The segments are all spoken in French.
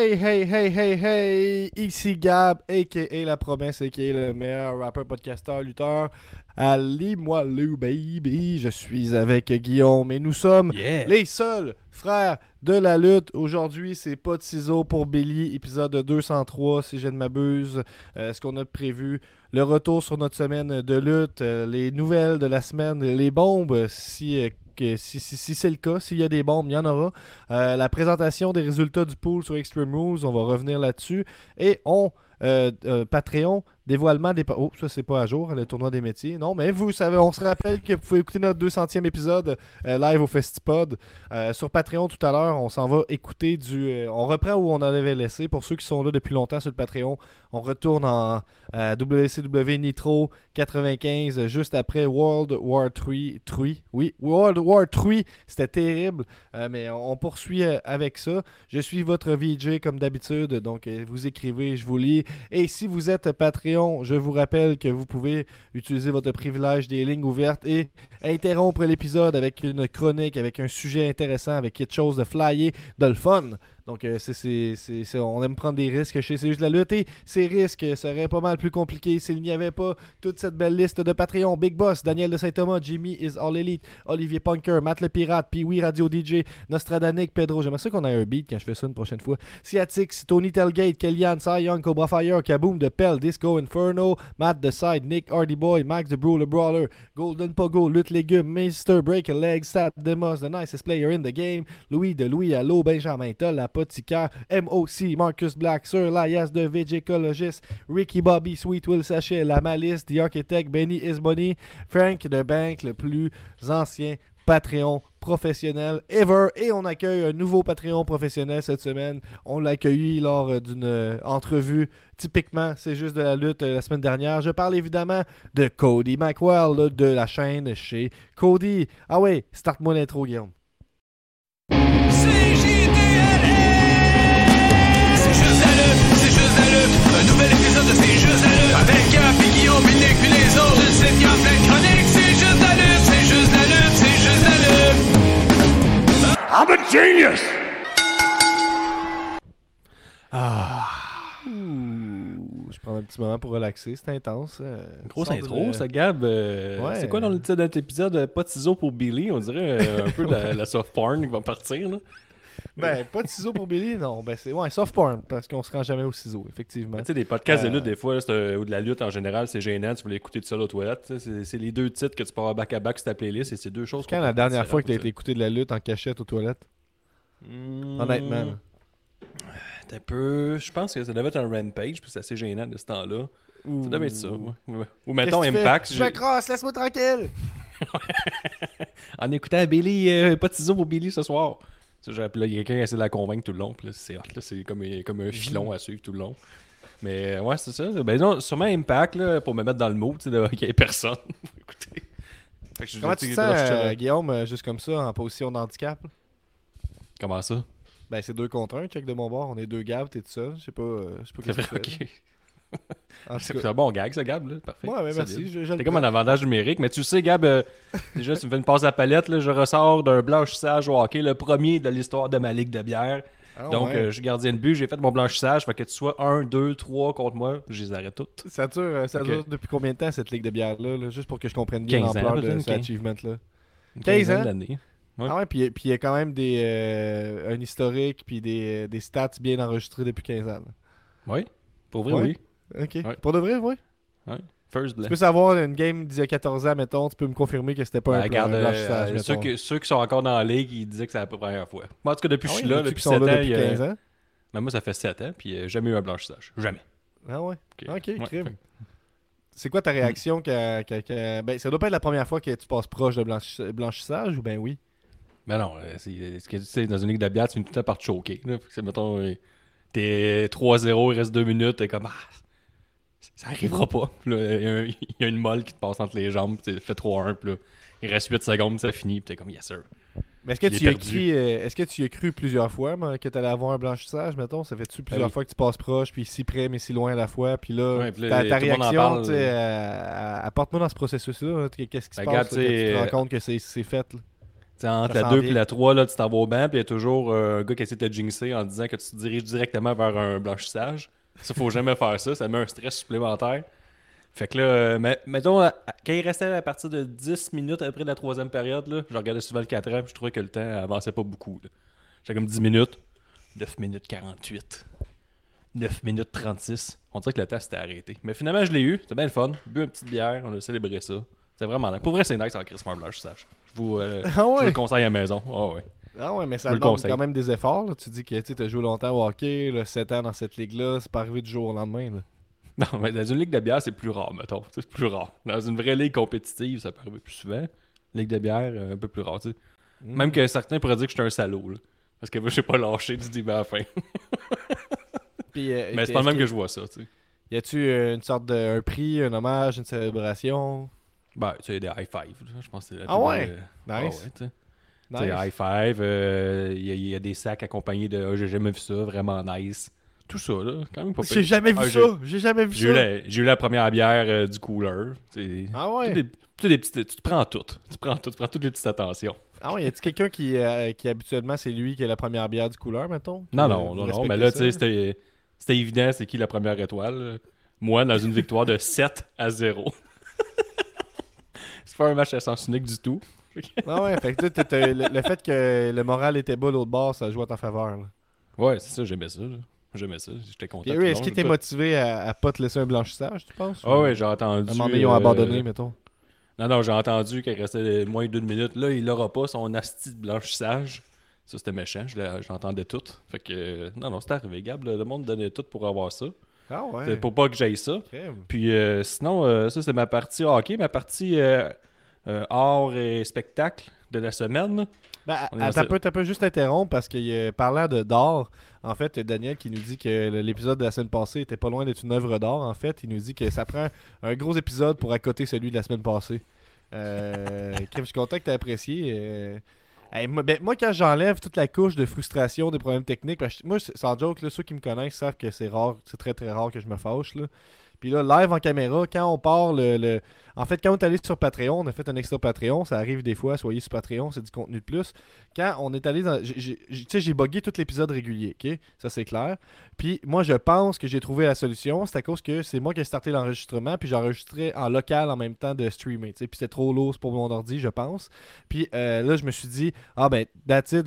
Hey, hey, hey, hey, hey! Ici Gab, a.k.a. La Promesse, a.k.a. le meilleur rappeur, podcasteur, lutteur. Allez-moi le baby! Je suis avec Guillaume et nous sommes Yeah. les seuls frères de la lutte. Aujourd'hui, c'est pas de ciseaux pour Billy, épisode 203, si je ne m'abuse. Euh, ce qu'on a prévu, le retour sur notre semaine de lutte, euh, les nouvelles de la semaine, les bombes, si, euh, si c'est le cas, s'il y a des bombes, il y en aura. Euh, la présentation des résultats du pool sur Extreme Rules, on va revenir là-dessus. Et on, euh, euh, Patreon, dévoilement des... Oh, ça c'est pas à jour, le tournoi des métiers. Non, mais vous savez, on se rappelle que vous pouvez écouter notre 200e épisode euh, live au Festipod. Euh, sur Patreon tout à l'heure, on s'en va écouter du... euh, on reprend où on en avait laissé. Pour ceux qui sont là depuis longtemps sur le Patreon, on retourne en WCW Nitro 95, euh, juste après World War 3. 3 oui, World War 3, c'était terrible. Mais on poursuit avec ça. Je suis votre VJ comme d'habitude, donc vous écrivez, je vous lis. Et si vous êtes Patreon, je vous rappelle que vous pouvez utiliser votre privilège des lignes ouvertes et interrompre l'épisode avec une chronique, avec un sujet intéressant, avec quelque chose de flyé, de le fun. Donc, euh, c'est, on aime prendre des risques chez C'est juste la lutte. Et ces risques seraient pas mal plus compliqués s'il n'y avait pas toute cette belle liste de Patreon. Big Boss, Daniel de Saint-Thomas, Jimmy is All Elite, Olivier Punker, Matt le Pirate, Pee-Wee Radio DJ, Nostradanic, Pedro. J'aimerais ça qu'on ait un beat quand je fais ça une prochaine fois. Ciatix, Tony Telgate, Kellyanne, Cy Young, Cobra Fire, Kaboom de Pell, Disco Inferno, Matt The Side, Nick Hardy Boy, Max the Brew, le Brawler, Golden Pogo, Lutte Légumes, Mr. Break a Leg, Stat Demos, The Nicest Player in the Game, Louis de Louis Allo, Benjamin Toll, L'Apothicaire, MOC, Marcus Black, Sir Laias de VG Ecologist, Ricky Bobby, Sweet Will Sachet, La Malice, The Architect, Benny Isbonny, Frank de Bank, le plus ancien Patreon professionnel ever. Et on accueille un nouveau Patreon professionnel cette semaine. On l'a accueilli lors euh, d'une euh, entrevue. Typiquement, c'est juste de la lutte euh, la semaine dernière. Je parle évidemment de Cody McWell de la chaîne chez Cody. Ah ouais, start-moi l'intro, Guillaume. I'm a genius! Ouh, je prends un petit moment pour relaxer. C'est intense. euh, Grosse intro, de- ça, Gab. euh, Ouais. C'est quoi dans le titre de notre épisode euh, Pas de ciseaux pour Billy On dirait euh, un peu la, la soft porn qui va partir. Là? Ben, pas de ciseaux pour Billy, non. Ben, c'est ouais, soft porn, parce qu'on se rend jamais au ciseau, effectivement. Tu sais, des podcasts Euh, de lutte, des fois, euh, ou de la lutte en général, c'est gênant. Tu voulais écouter tout seul aux toilettes. C'est, les deux titres que tu peux avoir back-à-back sur ta playlist et c'est deux choses. Quand la dernière fois que tu as été écouté de la lutte en cachette aux toilettes? Hmm, Honnêtement. là. un peu. Je pense que ça devait être un rampage, puis c'est assez gênant de ce temps-là. Ça devait être ça. ouais. Ou mettons Impact. Je crosse, laisse-moi tranquille. En écoutant Billy, euh, pas de ciseaux pour Billy ce soir. Puis là, il y a quelqu'un qui essaie de la convaincre tout le long. Puis là, c'est hot, là, c'est comme, un- comme un filon à suivre tout le long. Mais euh, ouais, c'est ça. Ben non, sûrement Impact là, pour me mettre dans le mood, tu sais, de- qu'il n'y ait personne. Écoutez. Fait que je- Comment tu te sens, euh. Guillaume, euh, juste comme ça, en position de handicap? là? Comment ça? Ben, c'est deux contre un, check de mon bord. On est deux Gab, t'es tout seul. Je sais pas, euh, je sais pas C'est qu'est-ce vrai, que tu C'est un bon gag, ça, Gab, là. Parfait. Ouais, ouais, merci. C'est comme un avantage numérique, mais tu sais, Gab, euh, déjà, tu me fais une passe à la palette, là, je ressors d'un blanchissage au hockey, le premier de l'histoire de ma ligue de bière. Ah, Donc, ouais. euh, je suis gardien de but, j'ai fait mon blanchissage, fait que tu sois 1, 2, 3 contre moi, je les arrête toutes. Ça dure, euh, ça dure depuis combien de temps cette ligue de bière-là, là, juste pour que je comprenne bien 15 ans, l'ampleur de cet achievement-là. Une 15 quinzaine ans? d'années. Ouais. Ah ouais, puis il y a quand même des, euh, un historique puis des, des stats bien enregistrés depuis 15 ans. là. Oui, pour vrai, oui. Ok. Ouais. Pour de vrai, oui. First Tu peux savoir une game d'il y a 14 ans, mettons, tu peux me confirmer que c'était pas Ben, un, regarde, un euh, blanchissage, euh, ceux, qui, ceux qui sont encore dans la ligue, ils disaient que c'est la première fois. Moi, en tout cas, depuis Ah que je ouais, suis là, depuis qui sont 7 là ans, depuis il y a- 15 ans? Ben, moi, ça fait 7 ans, puis euh, jamais eu un blanchissage. Jamais. Ah ouais? Ok. Ok, Ouais, crime. fait- C'est quoi ta réaction quand- quand- Ben, ça doit pas être la première fois que tu passes proche de blanchi- blanchissage ou ben oui? Ben non, euh, c'est, que, tu sais, dans une ligue de bière, tu finis tout le temps par te choquer. Là. Fait que mettons, t'es 3-0, il reste 2 minutes, t'es comme, ah, ça arrivera pas. Il y, a y une molle qui te passe entre les jambes, tu fais 3-1, puis là, il reste 8 secondes, ça finit, puis t'es comme, yes sir. Mais est-ce que, tu as écrit, euh, est-ce que tu as cru plusieurs fois que tu allais avoir un blanchissage, mettons? Ça fait-tu plusieurs Ben oui. fois que tu passes proche, puis si près, mais si loin à la fois, puis là, Ouais, puis là, ta, réaction, apporte-moi dans ce processus-là, là, qu'est-ce qui se Ben, passe, que tu te rends compte que c'est c'est fait, là? entre Ça la s'en 2 vient. et la 3, là, tu t'en vas au banc, puis il y a toujours euh, un gars qui essaie de te jinxer en disant que tu te diriges directement vers un blanchissage. Ça, faut jamais faire ça. Ça met un stress supplémentaire. Fait que là, euh, mettons, quand il restait à partir de 10 minutes après la troisième période, là, je regardais souvent le 4 puis je trouvais que le temps avançait pas beaucoup. là. J'avais comme 10 minutes. 9 minutes 48. 9 minutes 36. On dirait que le temps s'était arrêté. Mais finalement, je l'ai eu. C'était bien le fun. Bu une petite bière. On a célébré ça. C'était vraiment nice. Pour vrai, c'est nice en Christmas blanchissage. Je vous, euh, Ah je vous le conseille à la maison. Ah ouais. Ah ouais, mais ça Je demande quand même des efforts. là. Tu dis que tu as joué longtemps au hockey, là, 7 ans dans cette ligue-là, c'est pas arrivé du jour au lendemain. là. Non, mais dans une ligue de bière, c'est plus rare, mettons. C'est plus rare. Dans une vraie ligue compétitive, ça peut arriver plus souvent. Ligue de bière, euh, un peu plus rare, tu sais. Mm. Même que certains pourraient dire que je suis un salaud, là. Parce que moi, j'ai pas lâché du début à la fin. Puis, euh, Mais c'est pas le même que- je vois ça, tu sais. Y a-tu euh, une sorte de un prix, un hommage, une célébration? Ben, tu sais, des high five. Je pense que c'est la Ah ouais? Nice. ah ouais, Nice. high five, euh, il y, a- il y a des sacs accompagnés de Ah, j'ai jamais vu ça, vraiment nice. Tout ça, là, quand même pas J'ai jamais vu Ah, ça. J'ai jamais vu ça. j'ai eu la première bière euh, du cooler. Ah Toutes ouais. des- toutes des petites- tu te prends tout. Tu prends tout, tu prends toutes les petites attentions. Ah ouais, y a-tu quelqu'un qui, euh, qui habituellement c'est lui qui a la première bière du couleur, mettons? Non, non, non, non. Mais là, tu sais, c'était évident, c'est qui la première étoile. Moi, dans une victoire de 7 à 0. c'est pas un match à sens unique du tout. Ah ouais, fait que t'as- le, le fait que le moral était bas l'autre bord, ça joue à ta faveur. Là. Ouais, c'est ça, j'aimais ça. J'aimais ça, j'étais content. Le est-ce étaient pas- motivés à, à pas te laisser un blanchissage, tu penses? Ah Ou- ouais, j'ai entendu. À un moment donné, ils ont euh, abandonné, mettons. Non, non, j'ai entendu qu'il restait moins d'une minute. Là, il l'aura pas, son asti de blanchissage. Ça, c'était méchant, je j'entendais tout. Fait que, euh, non, non, c'était arrivé, Gab. Le monde donnait tout pour avoir ça. Ah ouais. C'est Pour pas que j'aille ça. Puis euh, sinon, euh, ça, c'est ma partie hockey. Ma partie euh, art et spectacle de la semaine. Ben, On est à- dans t'as ce- peu, t'as peu juste interrompre parce que parlant de d'art, en fait, Daniel qui nous dit que l'épisode de la semaine passée était pas loin d'être une œuvre d'art. En fait, il nous dit que ça prend un gros épisode pour accoter celui de la semaine passée. Euh, je suis content que tu apprécié. euh. Hey, moi, ben, moi, quand j'enlève toute la couche de frustration des problèmes techniques, parce que moi, sans joke, là, ceux qui me connaissent savent que c'est rare, c'est très très rare que je me fâche. Là. Puis là, live en caméra, quand on part le, le- En fait, quand on est allé sur Patreon, on a fait un extra Patreon, ça arrive des fois, soyez sur Patreon, c'est du contenu de plus. Quand on est allé dans. Tu sais, j'ai bugué tout l'épisode régulier, ok? Ça, c'est clair. Puis moi, je pense que j'ai trouvé la solution. C'est à cause que c'est moi qui ai starté l'enregistrement, puis j'ai enregistré en local en même temps de streamer. Puis c'était trop lourd pour mon ordi, je pense. Puis euh, là, je me suis dit, ah ben, that's it,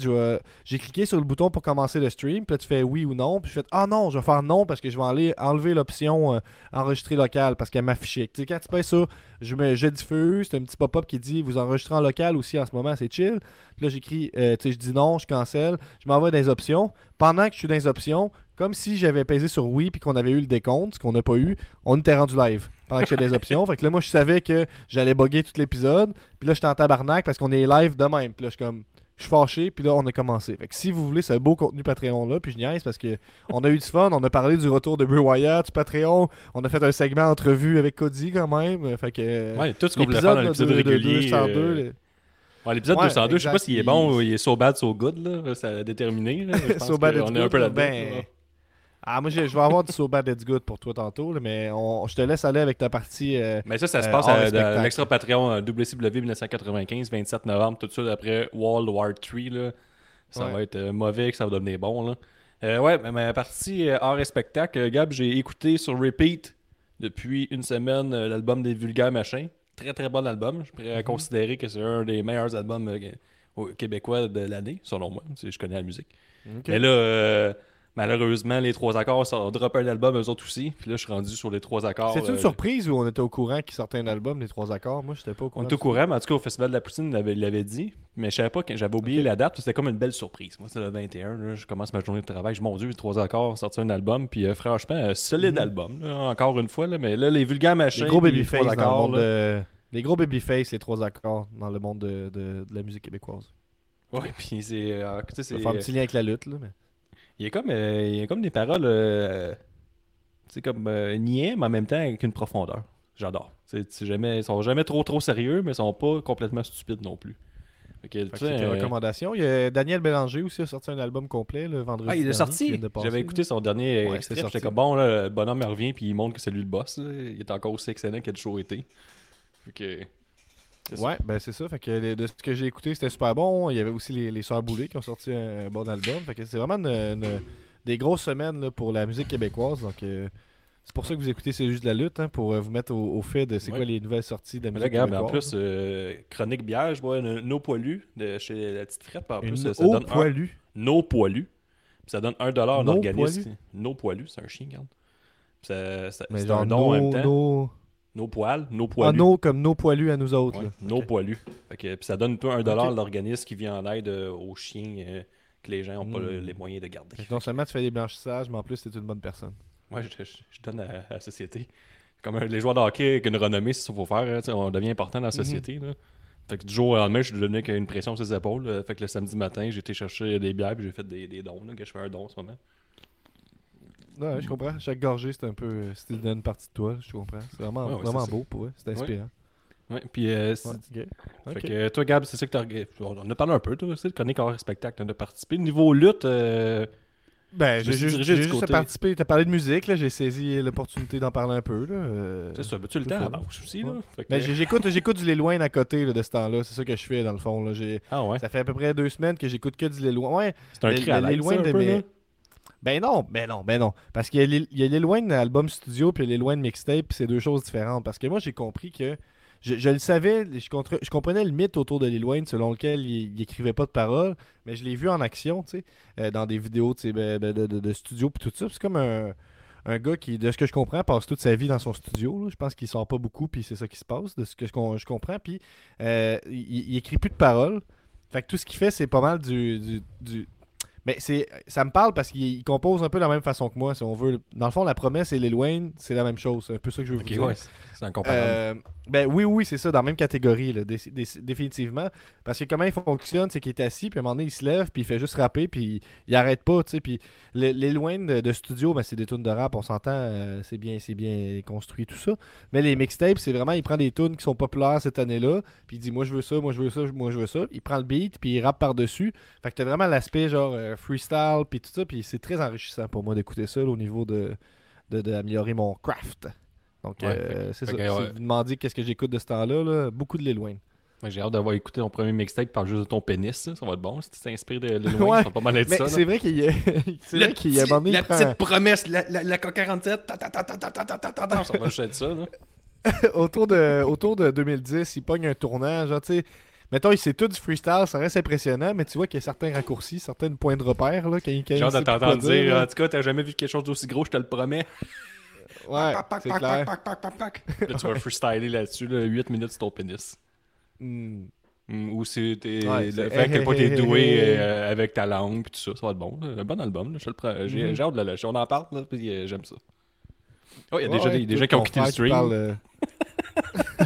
j'ai cliqué sur le bouton pour commencer le stream. Puis là, tu fais oui ou non. Puis je fais, ah non, je vais faire non parce que je vais aller enlever l'option euh, enregistrer local parce qu'elle m'affichait. Tu sais, quand tu payes ça, je, me, je diffuse, c'est un petit pop-up qui dit vous enregistrez en local aussi en ce moment, c'est chill. Puis là, j'écris, euh, tu sais, je dis non, je cancelle, je m'envoie les options. Pendant que je suis dans les options, comme si j'avais pesé sur oui puis qu'on avait eu le décompte, ce qu'on n'a pas eu, on était rendu live pendant que dans les options. Fait que là, moi, je savais que j'allais bugger tout l'épisode. Puis là, j'étais en tabarnak parce qu'on est live de même. Puis là, je suis comme, je suis fâché. Puis là, on a commencé. Fait que si vous voulez ce beau contenu Patreon-là, puis je niaise parce que on a eu du fun, on a parlé du retour de Bray Wyatt, du Patreon, on a fait un segment entrevue avec Cody quand même. Fait que. Ouais, tout ce qu'on voulait faire dans l'épisode de- de régulier. 202, euh, ouais, l'épisode Ouais, 202, je sais pas exact, s'il est bon ou il est so bad, so good. Là. Ça a déterminé. Là. So bad it's est un peu là, là-dedans. ben, Ah, moi, je, vais avoir du So Bad It's Good pour toi tantôt, là, mais on- je te laisse aller avec ta partie. euh, Mais ça, ça se Euh, passe hors à, l'extra Patreon euh, WCW 1995, 27 novembre, tout de suite après World War 3. Là. Ça Ouais. va être euh, mauvais, que ça va devenir bon. Là. Euh, ouais, mais ma partie euh, art et spectacle, euh, Gab, j'ai écouté sur repeat depuis une semaine euh, l'album des Vulgaires Machins. Très très bon album. Je pourrais Mhm. considérer que c'est un des meilleurs albums euh, québécois de l'année, selon moi. si Je connais la musique. Mais là, euh, malheureusement, les trois accords ça droppé un album, eux autres aussi. Puis là, je suis rendu sur les trois accords. C'est une euh, surprise ou on était au courant qu'il sortait un album, les trois accords? Moi, j'étais pas au courant. On est au courant, mais en tout cas, au Festival de la Poutine, il l'avait- dit. Mais je savais pas que j'avais oublié la date. C'était comme une belle surprise. Moi, c'est le 21. là, je commence ma journée de travail. Je mon Dieu, les trois accords, sorti un album. Puis euh, franchement, un solide Mhm. album. là, encore une fois. Là, mais là, les vulgaires machins. Les gros babyface dans le de... Les gros babyface, les trois accords dans le monde de, de- de la musique québécoise. Ouais, puis c'est. euh, fait un petit lien avec la lutte, là. Mais... Il y a comme, euh, il y a comme des paroles. euh, tu sais, comme euh, niais, mais en même temps avec une profondeur. J'adore. C'est c'est jamais, ils sont jamais trop trop sérieux, mais ils sont pas complètement stupides non plus. C'est tes euh, recommandations. Il y a Daniel Bélanger aussi a sorti un album complet le vendredi. Ah, il est sorti. J'avais écouté son dernier Ouais, extrait. J'étais sorti. comme bon, là, le bonhomme il revient puis il montre que c'est lui le boss. là. Il est encore aussi excellent qu'il a toujours été. C'est ça. Ouais, ben c'est ça. Fait que de ce que j'ai écouté, c'était super bon. Il y avait aussi les, les Sœurs Boulay qui ont sorti un, bon album. Fait que c'est vraiment une- une- des grosses semaines là, pour la musique québécoise. Donc euh, c'est pour ça que vous écoutez C'est juste de la lutte, hein, pour euh, vous mettre au, au fait de c'est Ouais. quoi les nouvelles sorties de la musique regarde, en québécoise. plus, euh, chronique bière, je vois une No de chez la petite frette. En plus, Une ça, eau donne un, poilue? No Poilu. Puis ça donne 1$ No l'organisme. No Poilu, c'est un chien, regarde. Ça- ça- Mais c'est un don en même temps. Nos... No Poil, No Ah, Poilu. nos comme nos poilus à nous autres. Ouais, là. no Ok. poilu. Fait que, puis ça donne un peu un dollar Ok. l'organisme qui vient en aide euh, aux chiens euh, que les gens n'ont pas Mm. le- les moyens de garder. Non seulement tu fais des blanchissages, mais en plus, t'es une bonne personne. Ouais, je, je- je donne à, à la société. Comme un- les joueurs de hockey avec une renommée, c'est ça qu'il faut faire. hein, tu on devient important dans la Mhm. société. là. Fait que du jour au lendemain, je suis devenu avec une pression sur ses épaules. euh, Fait que le samedi matin, j'ai été chercher des bières puis j'ai fait des, des dons. là, que je fais un don en ce moment. Ouais, je comprends. Chaque gorgée, c'est un peu. euh, C'est une partie de toi, je comprends. C'est vraiment, Ouais, ouais, vraiment beau pour eux. C'est inspirant. Ouais, puis euh. Fait que euh, toi, Gab, c'est ça que t'as. On en a parlé un peu, toi aussi, le chronique hors spectacle. On a participé. Niveau lutte, euh, Ben, j'ai juste, juste participé. T'as parlé de musique, là. J'ai saisi l'opportunité d'en parler un peu, là. euh, c'est ça, tu le temps ça. avance aussi. Là. Ouais. Ben, j'ai- j'écoute, j'écoute du Lil Wayne à côté là, de ce temps-là. C'est ça que je fais, dans le fond. Là. Ah ouais, Ça fait à peu près deux semaines que j'écoute que du Lil Wayne. Ouais, c'est un cri à de mes-. Ben non, ben non, ben non. Parce qu'il y a Wayne album studio puis Lil Wayne mixtape, c'est deux choses différentes. Parce que moi, j'ai compris que. Je, le savais, je, comprenais le mythe autour de Lil selon lequel il, il écrivait pas de paroles, mais je l'ai vu en action, tu sais, euh, dans des vidéos ben, ben, de, studio puis tout ça. C'est comme un, un gars qui, de ce que je comprends, passe toute sa vie dans son studio. Je pense qu'il sort pas beaucoup, puis c'est ça qui se passe, de ce que je, com- je comprends. Puis euh, il, écrit plus de paroles. Fait que tout ce qu'il fait, c'est pas mal du- Mais c'est, ça me parle parce qu'il il compose un peu de la même façon que moi, si on veut. Dans le fond, la promesse et Lil Wayne, c'est la même chose. C'est un peu ça que je veux vous dire. ouais, c'est incomparable. Euh, ben oui, oui, c'est ça, dans la même catégorie, là, dé- dé- définitivement. Parce que comment il fonctionne, c'est qu'il est assis, puis à un moment donné, il se lève, puis il fait juste rapper, puis il, arrête pas, tu sais. Puis loin de, de studio, ben, c'est des tunes de rap, on s'entend, euh, c'est bien, bien construit, tout ça. Mais les mixtapes, c'est vraiment, il prend des tunes qui sont populaires cette année-là, puis il dit, moi je veux ça, moi je veux ça, moi je veux ça. Il prend le beat, puis il rappe par-dessus. Fait que t'as vraiment l'aspect genre euh, freestyle, puis tout ça, puis c'est très enrichissant pour moi d'écouter ça, au niveau de- d'améliorer mon craft. Donc, euh, c'est ça. Si vous demandez qu'est-ce que j'écoute de ce temps-là, beaucoup de l'éloigne. J'ai hâte d'avoir écouté ton premier mixtape par juste de ton pénis. Ça, va être bon. Si tu t'inspires de l'éloigne, ça va pas mal être ça. C'est vrai qu'il y a, c'est vrai La petite promesse, la, la, la K47, ça va ça. autour, de, autour de 2010, il pogne un tournant. Genre, tu sais, mettons, c'est tout du freestyle, ça reste impressionnant, mais tu vois qu'il y a certains raccourcis, certains points de repère. Là, quand, quand genre de t'entendre dire, en tout cas, t'as jamais vu quelque chose d'aussi gros, je te le promets. Ouais, Pac, pac, c'est pac, clair. pac, pac, pac, pac, pac. Là, tu vas freestyler là-dessus, là, 8 minutes sur ton pénis. Hmm. Mm, Ou c'est t'es- Ouais, le fait que pas t'es hey, hey, doué euh, avec ta langue puis tout ça, ça va être bon. là. Un bon album, là, je le prends. J'ai j'ai hâte de le lâcher. On en parle, là, puis euh, j'aime ça. Oh, il y a Ouais, déjà ouais, des, des gens qui ont quitté le stream. parle, euh.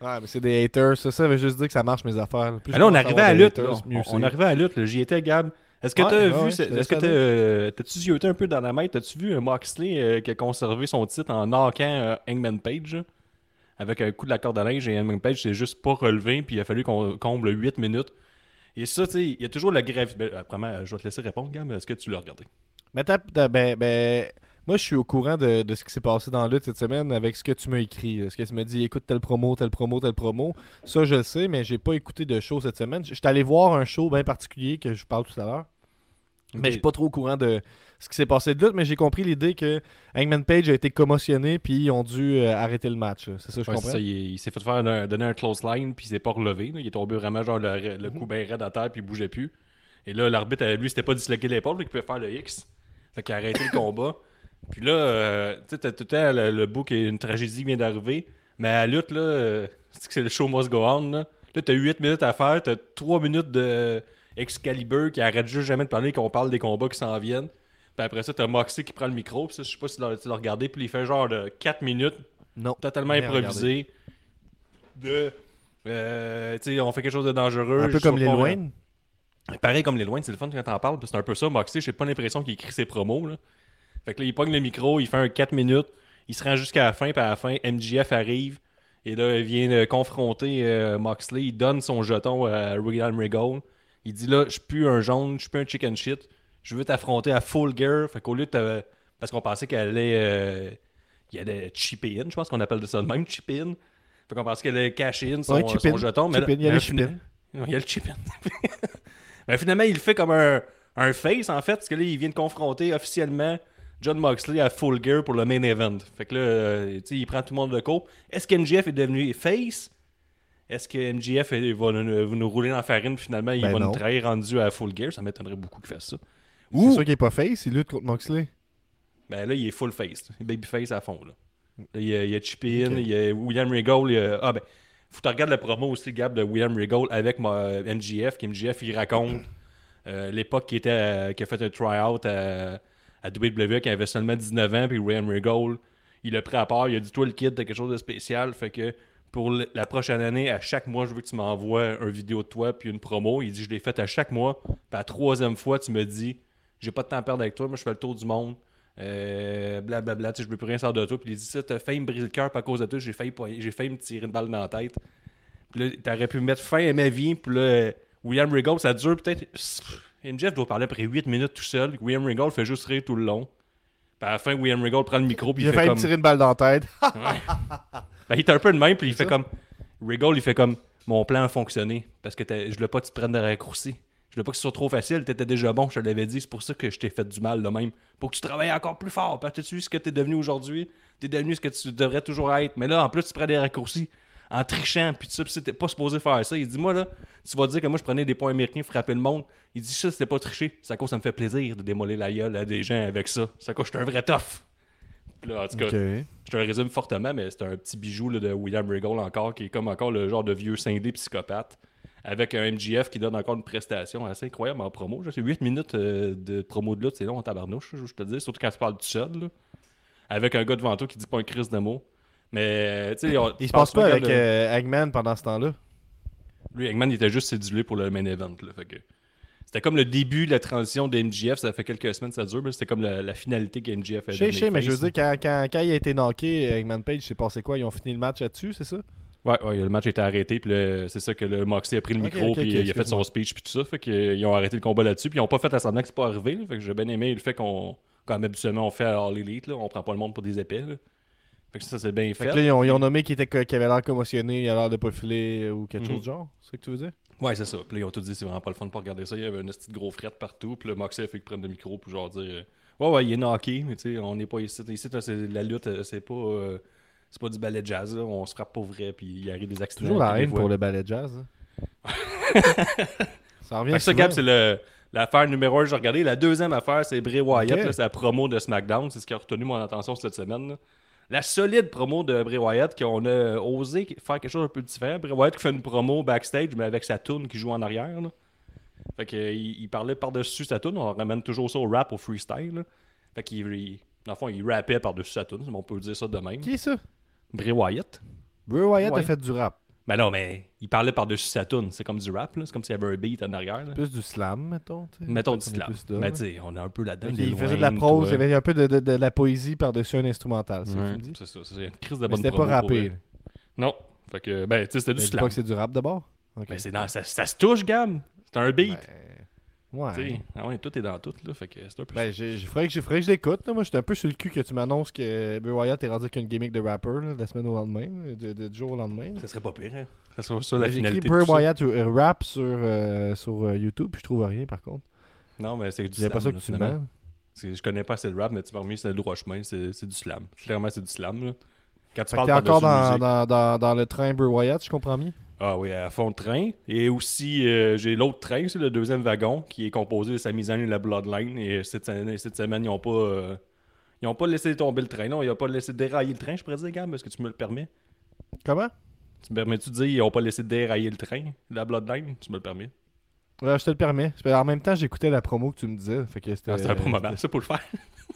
ouais, mais c'est des haters. Ça, ça veut juste dire que ça marche mes affaires. Plus Ah là, on arrivait à lutte. haters, On, on c'est. arrivait à lutte. là. J'y étais, Gab. Est-ce que t'as ouais, vu, ouais, est-ce que aller. euh, t'as-tu zioté un peu dans la main? T'as-tu vu euh, Moxley euh, qui a conservé son titre en knockant euh, Hangman Page? Avec un coup de la corde à linge et Hangman Page s'est juste pas relevé puis il a fallu qu'on comble 8 minutes. Et ça, tu sais, il y a toujours la grève. Ben, je vais te laisser répondre, mais est-ce que tu l'as regardé? Mais t'as- t'as- ben, ben, moi, je suis au courant de, de ce qui s'est passé dans lutte cette semaine avec ce que tu m'as écrit. Ce que tu m'as dit, écoute telle promo, telle promo, telle promo. Ça, je le sais, mais j'ai pas écouté de show cette semaine. Je suis allé voir un show bien particulier que je vous parle tout à l'heure. Mais je suis pas trop au courant de ce qui s'est passé de lutte, mais j'ai compris l'idée que Hangman Page a été commotionné puis ils ont dû euh, arrêter le match. C'est ça, je Ouais, comprends? ça, il, il s'est fait faire un- donner un close line, puis il s'est pas relevé. là. Il est tombé vraiment genre le, le coup bien raide à terre, puis il bougeait plus. Et là, l'arbitre, euh, lui, c'était pas disloqué l'épaule, mais il pouvait faire le X. Fait qu'il a arrêté le combat. Puis là, euh, tu sais, t'as tout le le, le bout qui est une tragédie qui vient d'arriver. Mais à la lutte, là, euh, c'est que c'est le show must go on. Là, là t'as 8 minutes à faire, t'as 3 minutes de Excalibur qui arrête juste jamais de parler, qu'on parle des combats qui s'en viennent. Puis après ça, t'as Moxley qui prend le micro. Puis ça, je sais pas si tu l'as regardé. Puis il fait genre de 4 minutes Non. totalement improvisé. De. euh, tu sais, on fait quelque chose de dangereux. Un peu comme les Wayne. Pareil comme les loin, c'est le fun quand t'en parles. C'est un peu ça. Moxley, j'ai pas l'impression qu'il écrit ses promos. Là. Fait que là, il pogne le micro, il fait un 4 minutes, il se rend jusqu'à la fin, puis à la fin, MJF arrive. Et là, il vient confronter euh, Moxley. Il donne son jeton à William Regal. Il dit là, je suis plus un jaune, je suis plus un chicken shit. Je veux t'affronter à full gear. Fait qu'au lieu de. Parce qu'on pensait qu'elle allait. euh, Il allait chipper in, je pense qu'on appelle ça de même, chipper in. Fait qu'on pense qu'elle a caché in son, Ouais, chip son in. jeton. Mais Chip là- in, il y a le chip in. Il y a le chip in. Mais finalement, il fait comme un, un face, en fait, parce que là, il vient de confronter officiellement John Moxley à Full Gear pour le main event. Fait que là, euh, tu sais, il prend tout le monde de court. Est-ce que MJF est devenu face? Est-ce que MJF va nous, va nous rouler dans la farine, finalement, il Ben va non. nous trahir rendu à Full Gear? Ça m'étonnerait beaucoup qu'il fasse ça. C'est sûr qu'il est pas face, il lutte contre Moxley. ben là, il est full face, là. babyface à fond. Là. Là, il y a, il y a Chippy In, Ok. il y a William Regal, il y a... Ah ben, faut que tu regardes la promo aussi, Gab, de William Regal avec ma, MJF, qui MJF, il raconte euh, l'époque qui était qui a fait un try-out à, à WWE, qui avait seulement 19 ans, puis William Regal, il l'a pris à part, il a dit, toi le kid, t'as quelque chose de spécial, fait que pour la prochaine année, à chaque mois, je veux que tu m'envoies une vidéo de toi, puis une promo. Il dit, je l'ai faite à chaque mois, puis la troisième fois, tu me dis, j'ai pas de temps à perdre avec toi, moi je fais le tour du monde. Euh, blablabla, tu sais, je veux plus rien savoir de toi. Puis il dit ça, t'as failli me briser le cœur à cause de toi, j'ai failli, j'ai failli me tirer une balle dans la tête. Puis là, t'aurais pu mettre fin à ma vie. Puis là, euh, William Regal, ça dure peut-être. Jeff doit parler après 8 minutes tout seul. William Regal fait juste rire tout le long. Puis à la fin, William Regal prend le micro puis Il il fait comme. tirer une balle dans la tête. Ben, il est un peu de même, puis il fait ça. comme. Regal, il fait comme. Mon plan a fonctionné. Parce que je voulais pas que tu te prennes de raccourcis. Je voulais pas que ce soit trop facile. T'étais déjà bon, je te l'avais dit. C'est pour ça que je t'ai fait du mal de même. Pour que tu travailles encore plus fort. Parce que tu ce que t'es devenu aujourd'hui? T'es devenu ce que tu devrais toujours être. Mais là, en plus, tu prends des raccourcis en trichant. Puis tu sais, puis t'es pas supposé faire ça. Il dit, moi, là, tu vas dire que moi, je prenais des points américains, frapper le monde. Il dit, ça, c'était pas tricher. À cause ça me fait plaisir de démolir la gueule à des gens avec ça. À cause je suis un vrai tough. Là, en tout cas, je te le résume fortement, mais c'est un petit bijou là, de William Regal encore, qui est comme encore le genre de vieux scindé psychopathe, avec un MGF qui donne encore une prestation assez incroyable en promo. C'est 8 minutes euh, de promo de lutte, c'est long en tabarnouche, je te dis, surtout quand tu parles tout seul. là. Avec un gars devant toi qui dit pas un crise de mots. Mais, tu sais, Il se passe quoi souvent avec le- euh, Hangman pendant ce temps-là? Lui, Eggman, il était juste cédulé pour le main event. Là, fait que C'était comme le début de la transition de MGF, ça fait quelques semaines que ça dure, mais c'était comme la, la finalité que MGF a Je sais, mais je veux dire, quand, quand, quand il a été knocké, Hangman Page, c'est passé quoi? Ils ont fini le match là-dessus, c'est ça? Ouais, ouais, le match a été arrêté, puis c'est ça que le Moxley a pris le micro, ok, puis il a fait son speech, puis tout ça. Fait qu'ils ont arrêté le combat là-dessus, puis ils ont pas fait à semblant que c'est pas arrivé. là. fait que j'ai bien aimé le fait qu'on, comme habituellement on fait à All Elite, là, on prend pas le monde pour des épées. Fait que ça, c'est bien Fait fait. que là, ils ont, ils ont nommé qu'il était, qu'il avait l'air commotionné, il a l'air de pas filer ou quelque Mhm. chose du genre. C'est ce que tu veux dire? Ouais, c'est ça. Puis là, ils ont tout dit, c'est vraiment pas le fun pour regarder ça. Il y avait un petit gros fret partout, puis le a fait qu'il prenne le micro, puis genre dire, ouais, ouais, il est knocké, mais tu sais, on n'est pas ici. Ici, la lutte, euh, c'est pas. euh, c'est pas du ballet de jazz, là. on se frappe pas vrai, puis il arrive des accidents. Toujours la haine pour le ballet de jazz. hein. ça revient Fait que ça, c'est le- l'affaire numéro un que j'ai regardé. La deuxième affaire, c'est Bray Wyatt. Ok. là, C'est la promo de SmackDown. C'est ce qui a retenu mon attention cette semaine. là. La solide promo de Bray Wyatt, qu'on a osé faire quelque chose un peu différent. Bray Wyatt qui fait une promo backstage, mais avec sa tune qui joue en arrière. là. Fait que, il, il parlait par-dessus sa tune. On ramène toujours ça au rap, au freestyle. là. Fait qu'il, il- dans le fond, il rappait par-dessus sa tune. On peut dire ça de même. Qui est ça? Bray Wyatt. Bray Wyatt Ouais. a fait du rap. Ben non, mais il parlait par-dessus sa tune. C'est comme du rap. là. C'est comme s'il y avait un beat en arrière. là. Plus du slam, mettons. Mettons On du slam. Mais là. tu sais, on est un peu là-dedans. Il faisait de la prose, il y avait un peu de, de- de la poésie par-dessus un instrumental, c'est ce que Ouais, tu me dis? c'est ça, c'est une crise de Mais bonne c'était pas rappé. Non. Fait que, ben, tu sais, c'était du slam. pas que c'est du rap d'abord. Ok. Ben, c'est dans, ça, ça se touche, Gab. C'est un beat. Ouais. Ah ouais, tout est dans tout, là. Fait que c'est un peu. Ben, j'ai- faudrait que, j'ai- faudrait que je l'écoute. là. Moi, j'étais un peu sur le cul que tu m'annonces que Bray Wyatt est rendu avec une gimmick de rapper là, de la semaine au lendemain, de, de- du jour au lendemain. là. ça serait pas pire, hein. Ça serait ça la Ben, J'ai écrit ça. Wyatt euh, rap sur, euh, sur euh, YouTube, puis je trouve rien par contre. Non, mais c'est du C'est slam. pas ça que là, tu demandes. Je connais pas assez de rap, mais tu m'as remis, c'est le droit chemin. C'est c'est du slam. Clairement, c'est du slam, là. Quand tu Fait parles encore dans, musique. dans, dans, dans le train Bray Wyatt, je comprends mieux. Ah oui, à fond de train. Et aussi, euh, j'ai l'autre train, c'est le deuxième wagon, qui est composé de Sami Zayn et la Bloodline. Et cette, semaine- cette semaine, ils n'ont pas, euh, ils ont pas laissé tomber le train. Non, ils n'ont pas laissé dérailler le train, je pourrais dire, Gab, est-ce que tu me le permets? Comment? Tu me permets-tu de dire ils n'ont pas laissé dérailler le train, la Bloodline? Tu me le permets? Ouais, je te le permets. En même temps, j'écoutais la promo que tu me disais. Fait que c'était, Ah, c'est un bon moment, ça, pour le faire.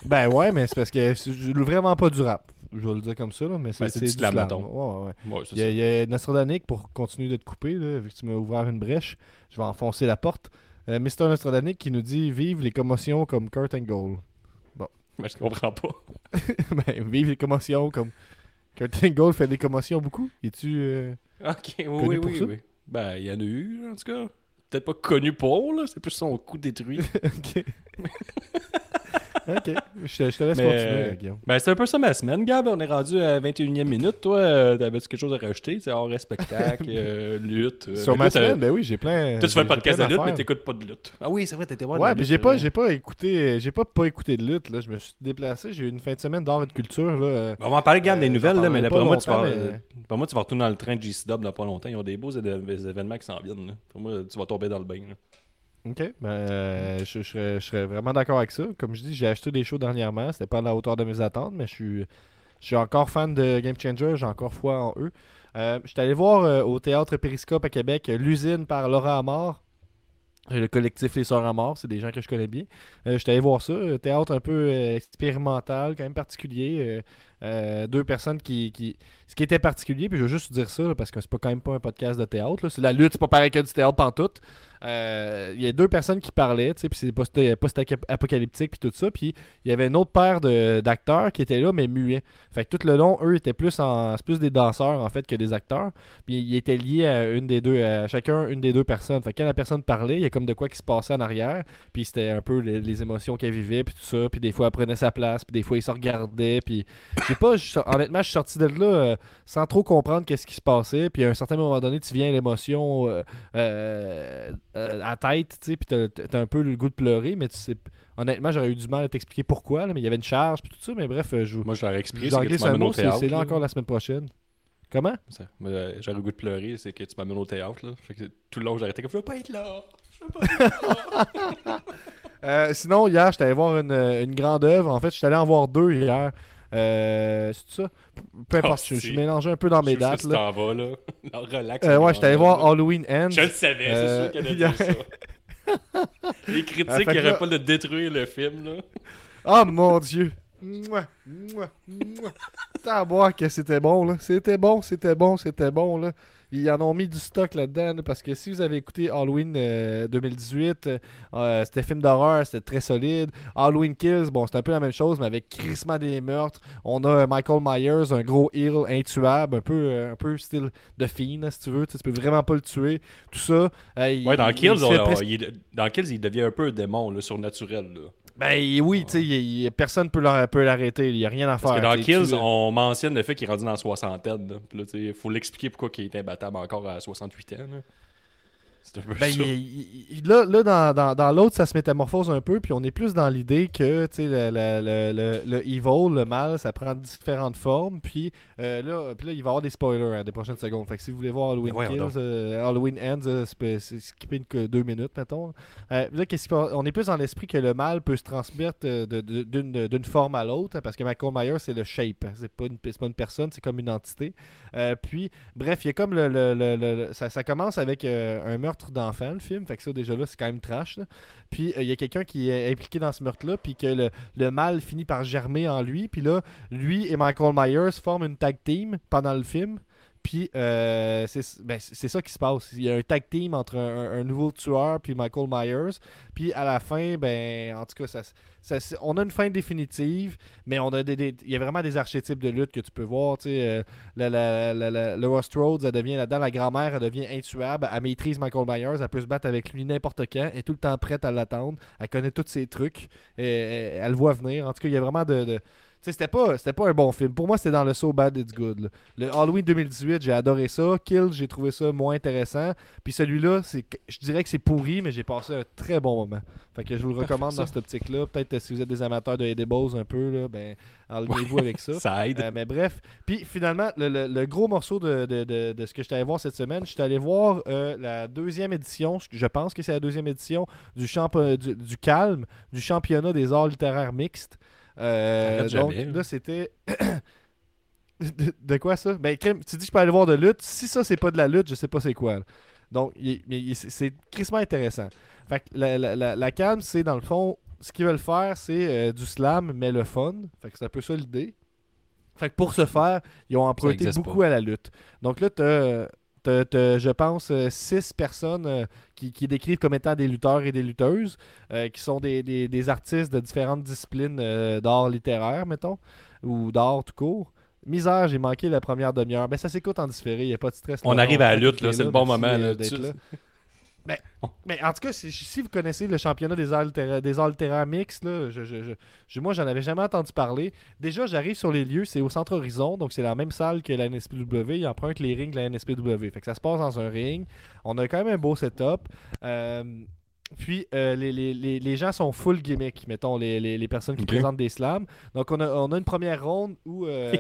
Ben ouais, mais c'est parce que je joue vraiment pas du rap. Je vais le dire comme ça, là, mais c'est, Ben, c'est c'est du slam. Ouais, ouais. Ouais, c'est Il y a, il y a pour continuer de te couper, là, vu que tu m'as ouvert une brèche, je vais enfoncer la porte. Euh, Mr. Nostradanic qui nous dit Vive les commotions comme Kurt Angle. Mais je comprends pas. ben, vive les commotions comme Kurt Angle fait des commotions beaucoup. Es-tu. euh, Ok, oui, Connu oui, pour oui, ça? oui. Ben, il y en a eu, en tout cas. Peut-être pas connu pour, là. C'est plus son coup détruit. ok. ok. Je te, je te laisse Mais, continuer, euh, Guillaume. Ben, c'est un peu ça ma semaine, Gab. On est rendu à 21e minute. Toi, euh, t'avais-tu quelque chose à rajouter? C'est hors spectacle, euh, lutte. Sur ma semaine, ben oui, j'ai plein. Toi, tu fais le podcast de lutte, mais t'écoutes pas de lutte. Ah oui, c'est vrai, t'étais voir Ouais, de la mais j'ai pas, j'ai pas écouté, j'ai pas pas écouté de lutte là. Je me suis déplacé, j'ai eu une fin de semaine d'art et de culture là. On va en parler, Gab, des nouvelles, là, mais d'après moi, tu vas, moi, tu vas retourner dans le train de JCW dans pas longtemps. Ils ont des beaux événements qui s'en viennent. là. Pour moi, tu vas tomber dans le bain. Ok, ben, euh, je, je serais, vraiment d'accord avec ça. Comme je dis, j'ai acheté des shows dernièrement. C'était pas à la hauteur de mes attentes, mais je suis, je suis encore fan de Game Changer. J'ai encore foi en eux. Euh, je suis allé voir euh, au théâtre Périscope à Québec euh, l'usine par Laura Amor. Le collectif Les Sœurs Amor, c'est des gens que je connais bien. Euh, je suis allé voir ça. Théâtre un peu expérimental, quand même particulier. deux personnes qui. Ce qui était particulier, puis je veux juste dire ça, parce que c'est pas quand même pas un podcast de théâtre. C'est la lutte, c'est pas pareil que du théâtre pantoute. Euh, Il y a deux personnes qui parlaient, tu sais, puis c'est post- post-apocalyptique, puis tout ça. Puis il y avait une autre paire d'acteurs qui étaient là, mais muets. Fait que tout le long, eux étaient plus en. Plus des danseurs, en fait, que des acteurs. Puis ils étaient liés à une des deux, à chacun une des deux personnes. Fait que quand la personne parlait, il y a comme de quoi qui se passait en arrière. Puis c'était un peu les, les émotions qu'elle vivait, puis tout ça. Puis des fois, elle prenait sa place, puis des fois, ils se regardaient. Puis pas, honnêtement, je suis sorti de là euh, sans trop comprendre qu'est-ce qui se passait. Puis à un certain moment donné, tu viens à l'émotion euh, euh, à tête, tu sais, puis t'as- un peu le goût de pleurer, mais tu sais. Honnêtement, j'aurais eu du mal à t'expliquer pourquoi, là, mais il y avait une charge, puis tout ça. Mais bref, euh, je vous. Moi, je leur ai expliqué, c'est là encore la semaine prochaine. Comment? Euh, J'aurais le goût de pleurer, c'est que tu m'amènes au théâtre. Là. Fait que tout le long, j'arrêtais comme je veux pas être là. Je veux pas être là. Euh, sinon, hier, j'étais allé voir une, une grande œuvre. En fait, je suis allé en voir deux hier. Euh, c'est ça? Peu importe, Ah, je, je suis mélangé un peu dans mes Je sais dates. tu Là. t'en vas, là. Non, relax. Euh, ouais, allé grand voir. Halloween Ends. Je le savais, c'est Euh, sûr qu'elle a- dire ça. Les critiques, Ah, n'auraient là- pas de détruire le film, là. Oh mon dieu! Mouah, mouah, mouah. Tabarnak que c'était bon, là. C'était bon, c'était bon, c'était bon, là. Ils en ont mis du stock là-dedans, là, parce que si vous avez écouté Halloween euh, 2018, euh, euh, c'était film d'horreur, c'était très solide. Halloween Kills, bon, c'est un peu la même chose, mais avec crissement des meurtres. On a euh, Michael Myers, un gros heel intuable, un peu, euh, un peu style de Fiend, si tu veux. Tu sais, tu peux vraiment pas le tuer. Tout ça. euh, il- Ouais, dans il- Kills, il on- presque- dans Kills, il devient un peu un démon, là, surnaturel, là. Ben oui, tu sais, personne peut l'ar- peut l'arrêter. Il n'y a rien à faire. Parce que dans Kills, tu- on mentionne le fait qu'il est rendu dans la soixantaine, là. Puis là, tu sais, il faut l'expliquer pourquoi il est imbattable encore à 68 ans, là. C'est un peu Ben, il- il- là, là, dans, dans, dans l'autre, ça se métamorphose un peu, puis on est plus dans l'idée que le, le, le, le, le evil, le mal, ça prend différentes formes. Puis, euh, là, puis là, il va y avoir des spoilers hein, des prochaines secondes. Fait que si vous voulez voir Halloween Ben voyons Kills, euh, Halloween Ends, euh, skipper une, deux minutes, mettons. Euh, là, passe? on est plus dans l'esprit que le mal peut se transmettre euh, d'une forme à l'autre, hein, parce que Michael Myers, c'est le shape. hein. C'est pas, une- pas une personne, c'est comme une entité. Euh, puis, bref, il y a comme le. ça, commence avec euh, un meurtre d'enfant, le film. Fait que ça, déjà là, c'est quand même trash. Puis, euh, il y a quelqu'un qui est impliqué dans ce meurtre-là, puis que le, le mal finit par germer en lui. Puis là, lui et Michael Myers forment une tag team pendant le film. Puis, euh, c'est ben, c'est- ça qui se passe. Il y a un tag team entre un, nouveau tueur puis Michael Myers. Puis, à la fin, ben, en tout cas, ça, ça- on a une fin définitive, mais on a des, il y a vraiment des archétypes de lutte que tu peux voir. Tu euh, la, la, la, le Rust Rhodes, elle devient là-dedans, la grand-mère, elle devient intuable, elle maîtrise Michael Myers, elle peut se battre avec lui n'importe quand, elle est tout le temps prête à l'attendre, elle connaît tous ses trucs, et, elle le voit venir. En tout cas, il y a vraiment de. C'était pas, pas un bon film. Pour moi, c'était dans le So Bad It's Good. là. Le Halloween 2018, j'ai adoré ça. Kill, j'ai trouvé ça moins intéressant. Puis celui-là, je dirais que c'est pourri, mais j'ai passé un très bon moment. Fait que je vous le recommande dans cette optique-là. Peut-être euh, si vous êtes des amateurs de edibles un peu, là, ben, enlevez-vous avec ça. Ça aide. Euh, mais bref, puis finalement, le, le- le gros morceau de, de- de- de ce que je allé voir cette semaine, je suis allé voir euh, la deuxième édition, je pense que c'est la deuxième édition du, champ- du, du Calme, du championnat des arts littéraires mixtes. Euh, donc jamais, là. c'était... de, de quoi ça? Ben, tu dis que je peux aller voir de lutte. Si ça, c'est pas de la lutte, je sais pas c'est quoi. là. Donc, c'est- crissement intéressant. Fait que la, la, la, la Calme, c'est dans le fond, ce qu'ils veulent faire, c'est euh, du slam, mais le fun. Fait que c'est un peu ça l'idée. Fait que pour ce faire, ils ont emprunté beaucoup à la lutte. Donc là, je pense, euh, six personnes euh, qui, qui décrivent comme étant des lutteurs et des lutteuses, euh, qui sont des, des- des artistes de différentes disciplines euh, d'art littéraire, mettons, ou d'art tout court. Misère, j'ai manqué la première demi-heure. Ben, ça s'écoute en différé, il n'y a pas de stress. On arrive à la lutte, c'est le bon moment, là, tu- là. Mais en tout cas, si, si vous connaissez le championnat des Altera, des Altera Mix, là, je, je, moi, j'en avais jamais entendu parler. Déjà, j'arrive sur les lieux, c'est au Centre Horizon, donc c'est la même salle que la NSPW. Ils empruntent les rings de la NSPW. Fait que ça se passe dans un ring. On a quand même un beau setup. Euh, puis, euh, les, les- les- les gens sont full gimmick, mettons, les, les- les personnes qui présentent des slams. Donc, on a, on a une première ronde où... euh,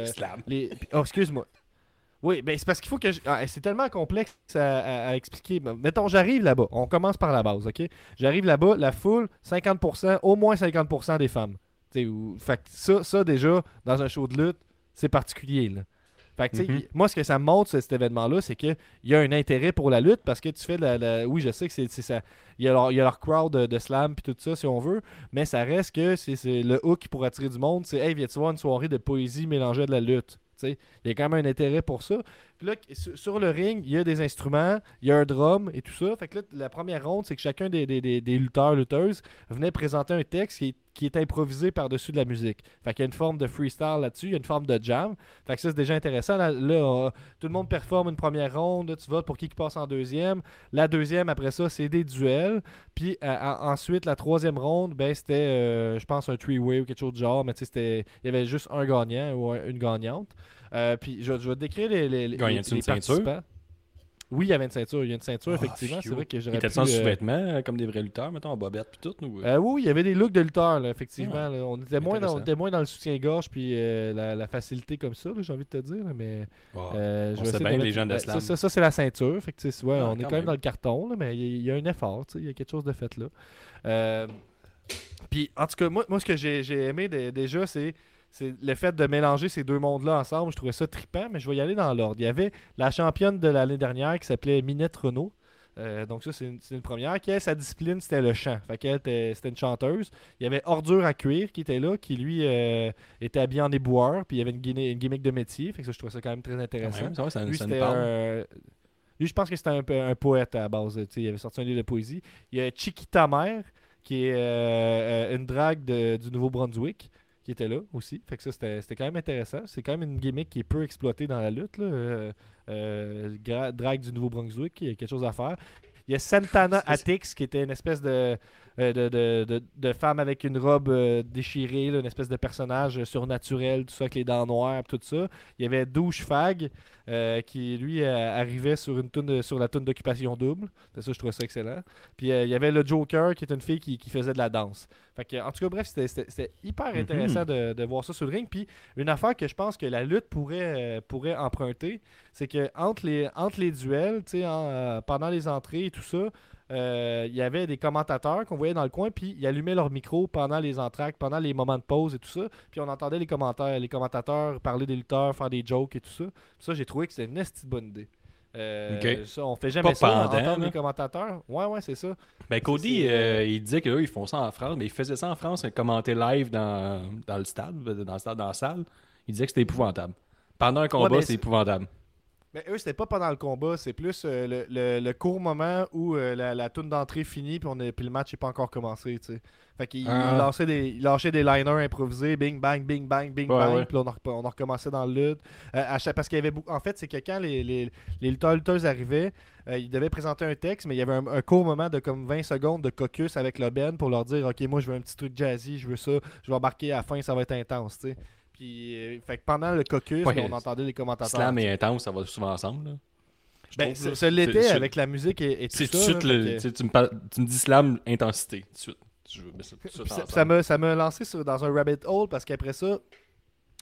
les... Oh, excuse-moi. Oui, ben c'est parce qu'il faut que je... ah, c'est tellement complexe à, à- à expliquer. Mettons, j'arrive là-bas. On commence par la base, OK? J'arrive là-bas, la foule, 50%, au moins 50% des femmes. Ou- Fait que ça, ça, déjà, dans un show de lutte, c'est particulier, là. Fait que, Mhm. moi, ce que ça me montre, ce- cet événement-là, c'est qu'il y a un intérêt pour la lutte parce que tu fais la. la- Oui, je sais que c'est c'est ça. Il y, a leur, il y a leur crowd de, de slam puis tout ça, si on veut, mais ça reste que c'est c'est le hook pour attirer du monde. C'est, hey, viens-tu voir une soirée de poésie mélangée à de la lutte? Il y a quand même un intérêt pour ça. Là, sur, le ring, il y a des instruments, il y a un drum et tout ça. Fait que là, la première ronde, c'est que chacun des, des, des- lutteurs, lutteuses venait présenter un texte qui est, qui est improvisé par-dessus de la musique. Fait qu'il y a une forme de freestyle là-dessus, il y a une forme de jam. Fait que ça, c'est déjà intéressant. Là, tout le monde performe une première ronde, tu votes pour qui qui passe en deuxième. La deuxième, après ça, c'est des duels. Puis euh, en- ensuite, la troisième ronde, ben, c'était, euh, je pense, un three-way ou quelque chose de genre, mais il y avait juste un gagnant ou un- une gagnante. Euh, puis je, je vais te décrire les, les, les, les une participants. Oui, il y avait une ceinture. Il y a une ceinture, Ah, effectivement. C'est vrai que Il j'aurais était pu... sans euh, sous-vêtements, euh, comme des vrais lutteurs, mettons, en bobette puis tout. Ou... euh, oui, il y avait des looks de lutteurs, là, effectivement. là. On, était moins dans, on était moins dans le soutien-gorge puis euh, la, la facilité comme ça, j'ai envie de te dire. mais Ah. euh, je on sait ouais, bien, les gens de ça, slam. ça, ça, c'est la ceinture. Fait que, tu sais, ouais, Ah, on est quand quand même même. dans le carton, là, mais il y, a- il y a un effort. Il y a quelque chose de fait là. Puis, en tout cas, moi, moi ce que j'ai j'ai aimé dé- déjà, c'est c'est le fait de mélanger ces deux mondes-là ensemble. Je trouvais ça trippant, mais je vais y aller dans l'ordre. Il y avait la championne de l'année dernière qui s'appelait Minette Renault. Euh, donc ça, c'est une, première. Qui, elle, sa discipline, c'était le chant. Fait qu'elle, était- c'était une chanteuse. Il y avait Ordure à cuire qui était là, qui lui euh, était habillé en éboueur, puis il y avait une, gimmick de métier. Fait que ça, je trouvais ça quand même très intéressant. même, ça, ça, Lui, ça. Lui, je pense que c'était un, poète à la base. Il avait sorti un livre de poésie. Il y a Chiquita Mère, qui est euh, une drague de- du Nouveau-Brunswick, qui était là aussi. Fait que ça, c'était c'était quand même intéressant. C'est quand même une gimmick qui est peu exploitée dans la lutte. Là. Euh, euh, drague du Nouveau-Brunswick, il y a quelque chose à faire. Il y a Santana Atix, qui était une espèce de, euh, de, de- de- de femme avec une robe euh, déchirée, là, une espèce de personnage euh, surnaturel, tout ça avec les dents noires, tout ça. Il y avait Douche Fag, euh, qui lui arrivait sur une toune sur la tune d'occupation double. C'est ça, je trouvais ça excellent. Puis il y avait le Joker, qui est une fille qui, qui faisait de la danse. Fait que, en tout cas, bref, c'était- hyper Mhm. intéressant de, de voir ça sur le ring. Puis une affaire que je pense que la lutte pourrait, pourrait emprunter, c'est que entre les, entre les duels, en, euh, pendant les entrées et tout ça, euh, il y avait des commentateurs qu'on voyait dans le coin, puis ils allumaient leur micro pendant les entractes, pendant les moments de pause et tout ça, puis on entendait les commentaires, les commentateurs parler des lutteurs, faire des jokes et tout ça. Ça, j'ai trouvé que c'était une bonne idée. Euh, Ok. ça, on fait jamais Pas ça, pendant, entendre les commentateurs. Ouais, ouais, c'est ça. Ben Cody, euh, euh, il disait qu'eux, ils font ça en France, mais il faisait ça en France, commenter live dans, dans le stade, dans le stade, dans la salle. Il disait que c'était épouvantable. Pendant un combat, c'est- épouvantable. Mais eux, c'était pas pendant le combat, c'est plus euh, le, le- le court moment où euh, la, la toune d'entrée finit puis, on est, puis le match n'est pas encore commencé, tu sais. Fait qu'ils Ah. des, lâchaient des liners improvisés, bing bang, bing bang, bing Ouais, bang, ouais. puis là, on, on a recommencé dans le lutte. Euh, à chaque- parce qu'il y avait beaucoup... En fait, c'est que quand les, les, les lutteurs lutteuses arrivaient, ils devaient présenter un texte, mais il y avait un, un court moment de comme 20 secondes de caucus avec le Ben pour leur dire Ok, moi je veux un petit truc jazzy, je veux ça, je vais embarquer à la fin, ça va être intense. Puis, euh, fait que pendant le caucus, Ouais, on entendait les commentateurs. Slam et intense, ça va souvent ensemble. là. Ben, trouve, ce l'était avec la musique et, et tout ça. tout de suite, là, le- que- tu me parles- tu me dis slam, intensité. Tout de suite. Je veux mettre ça tout ça- ça m'a ça m'a lancé sur- dans un rabbit hole parce qu'après ça,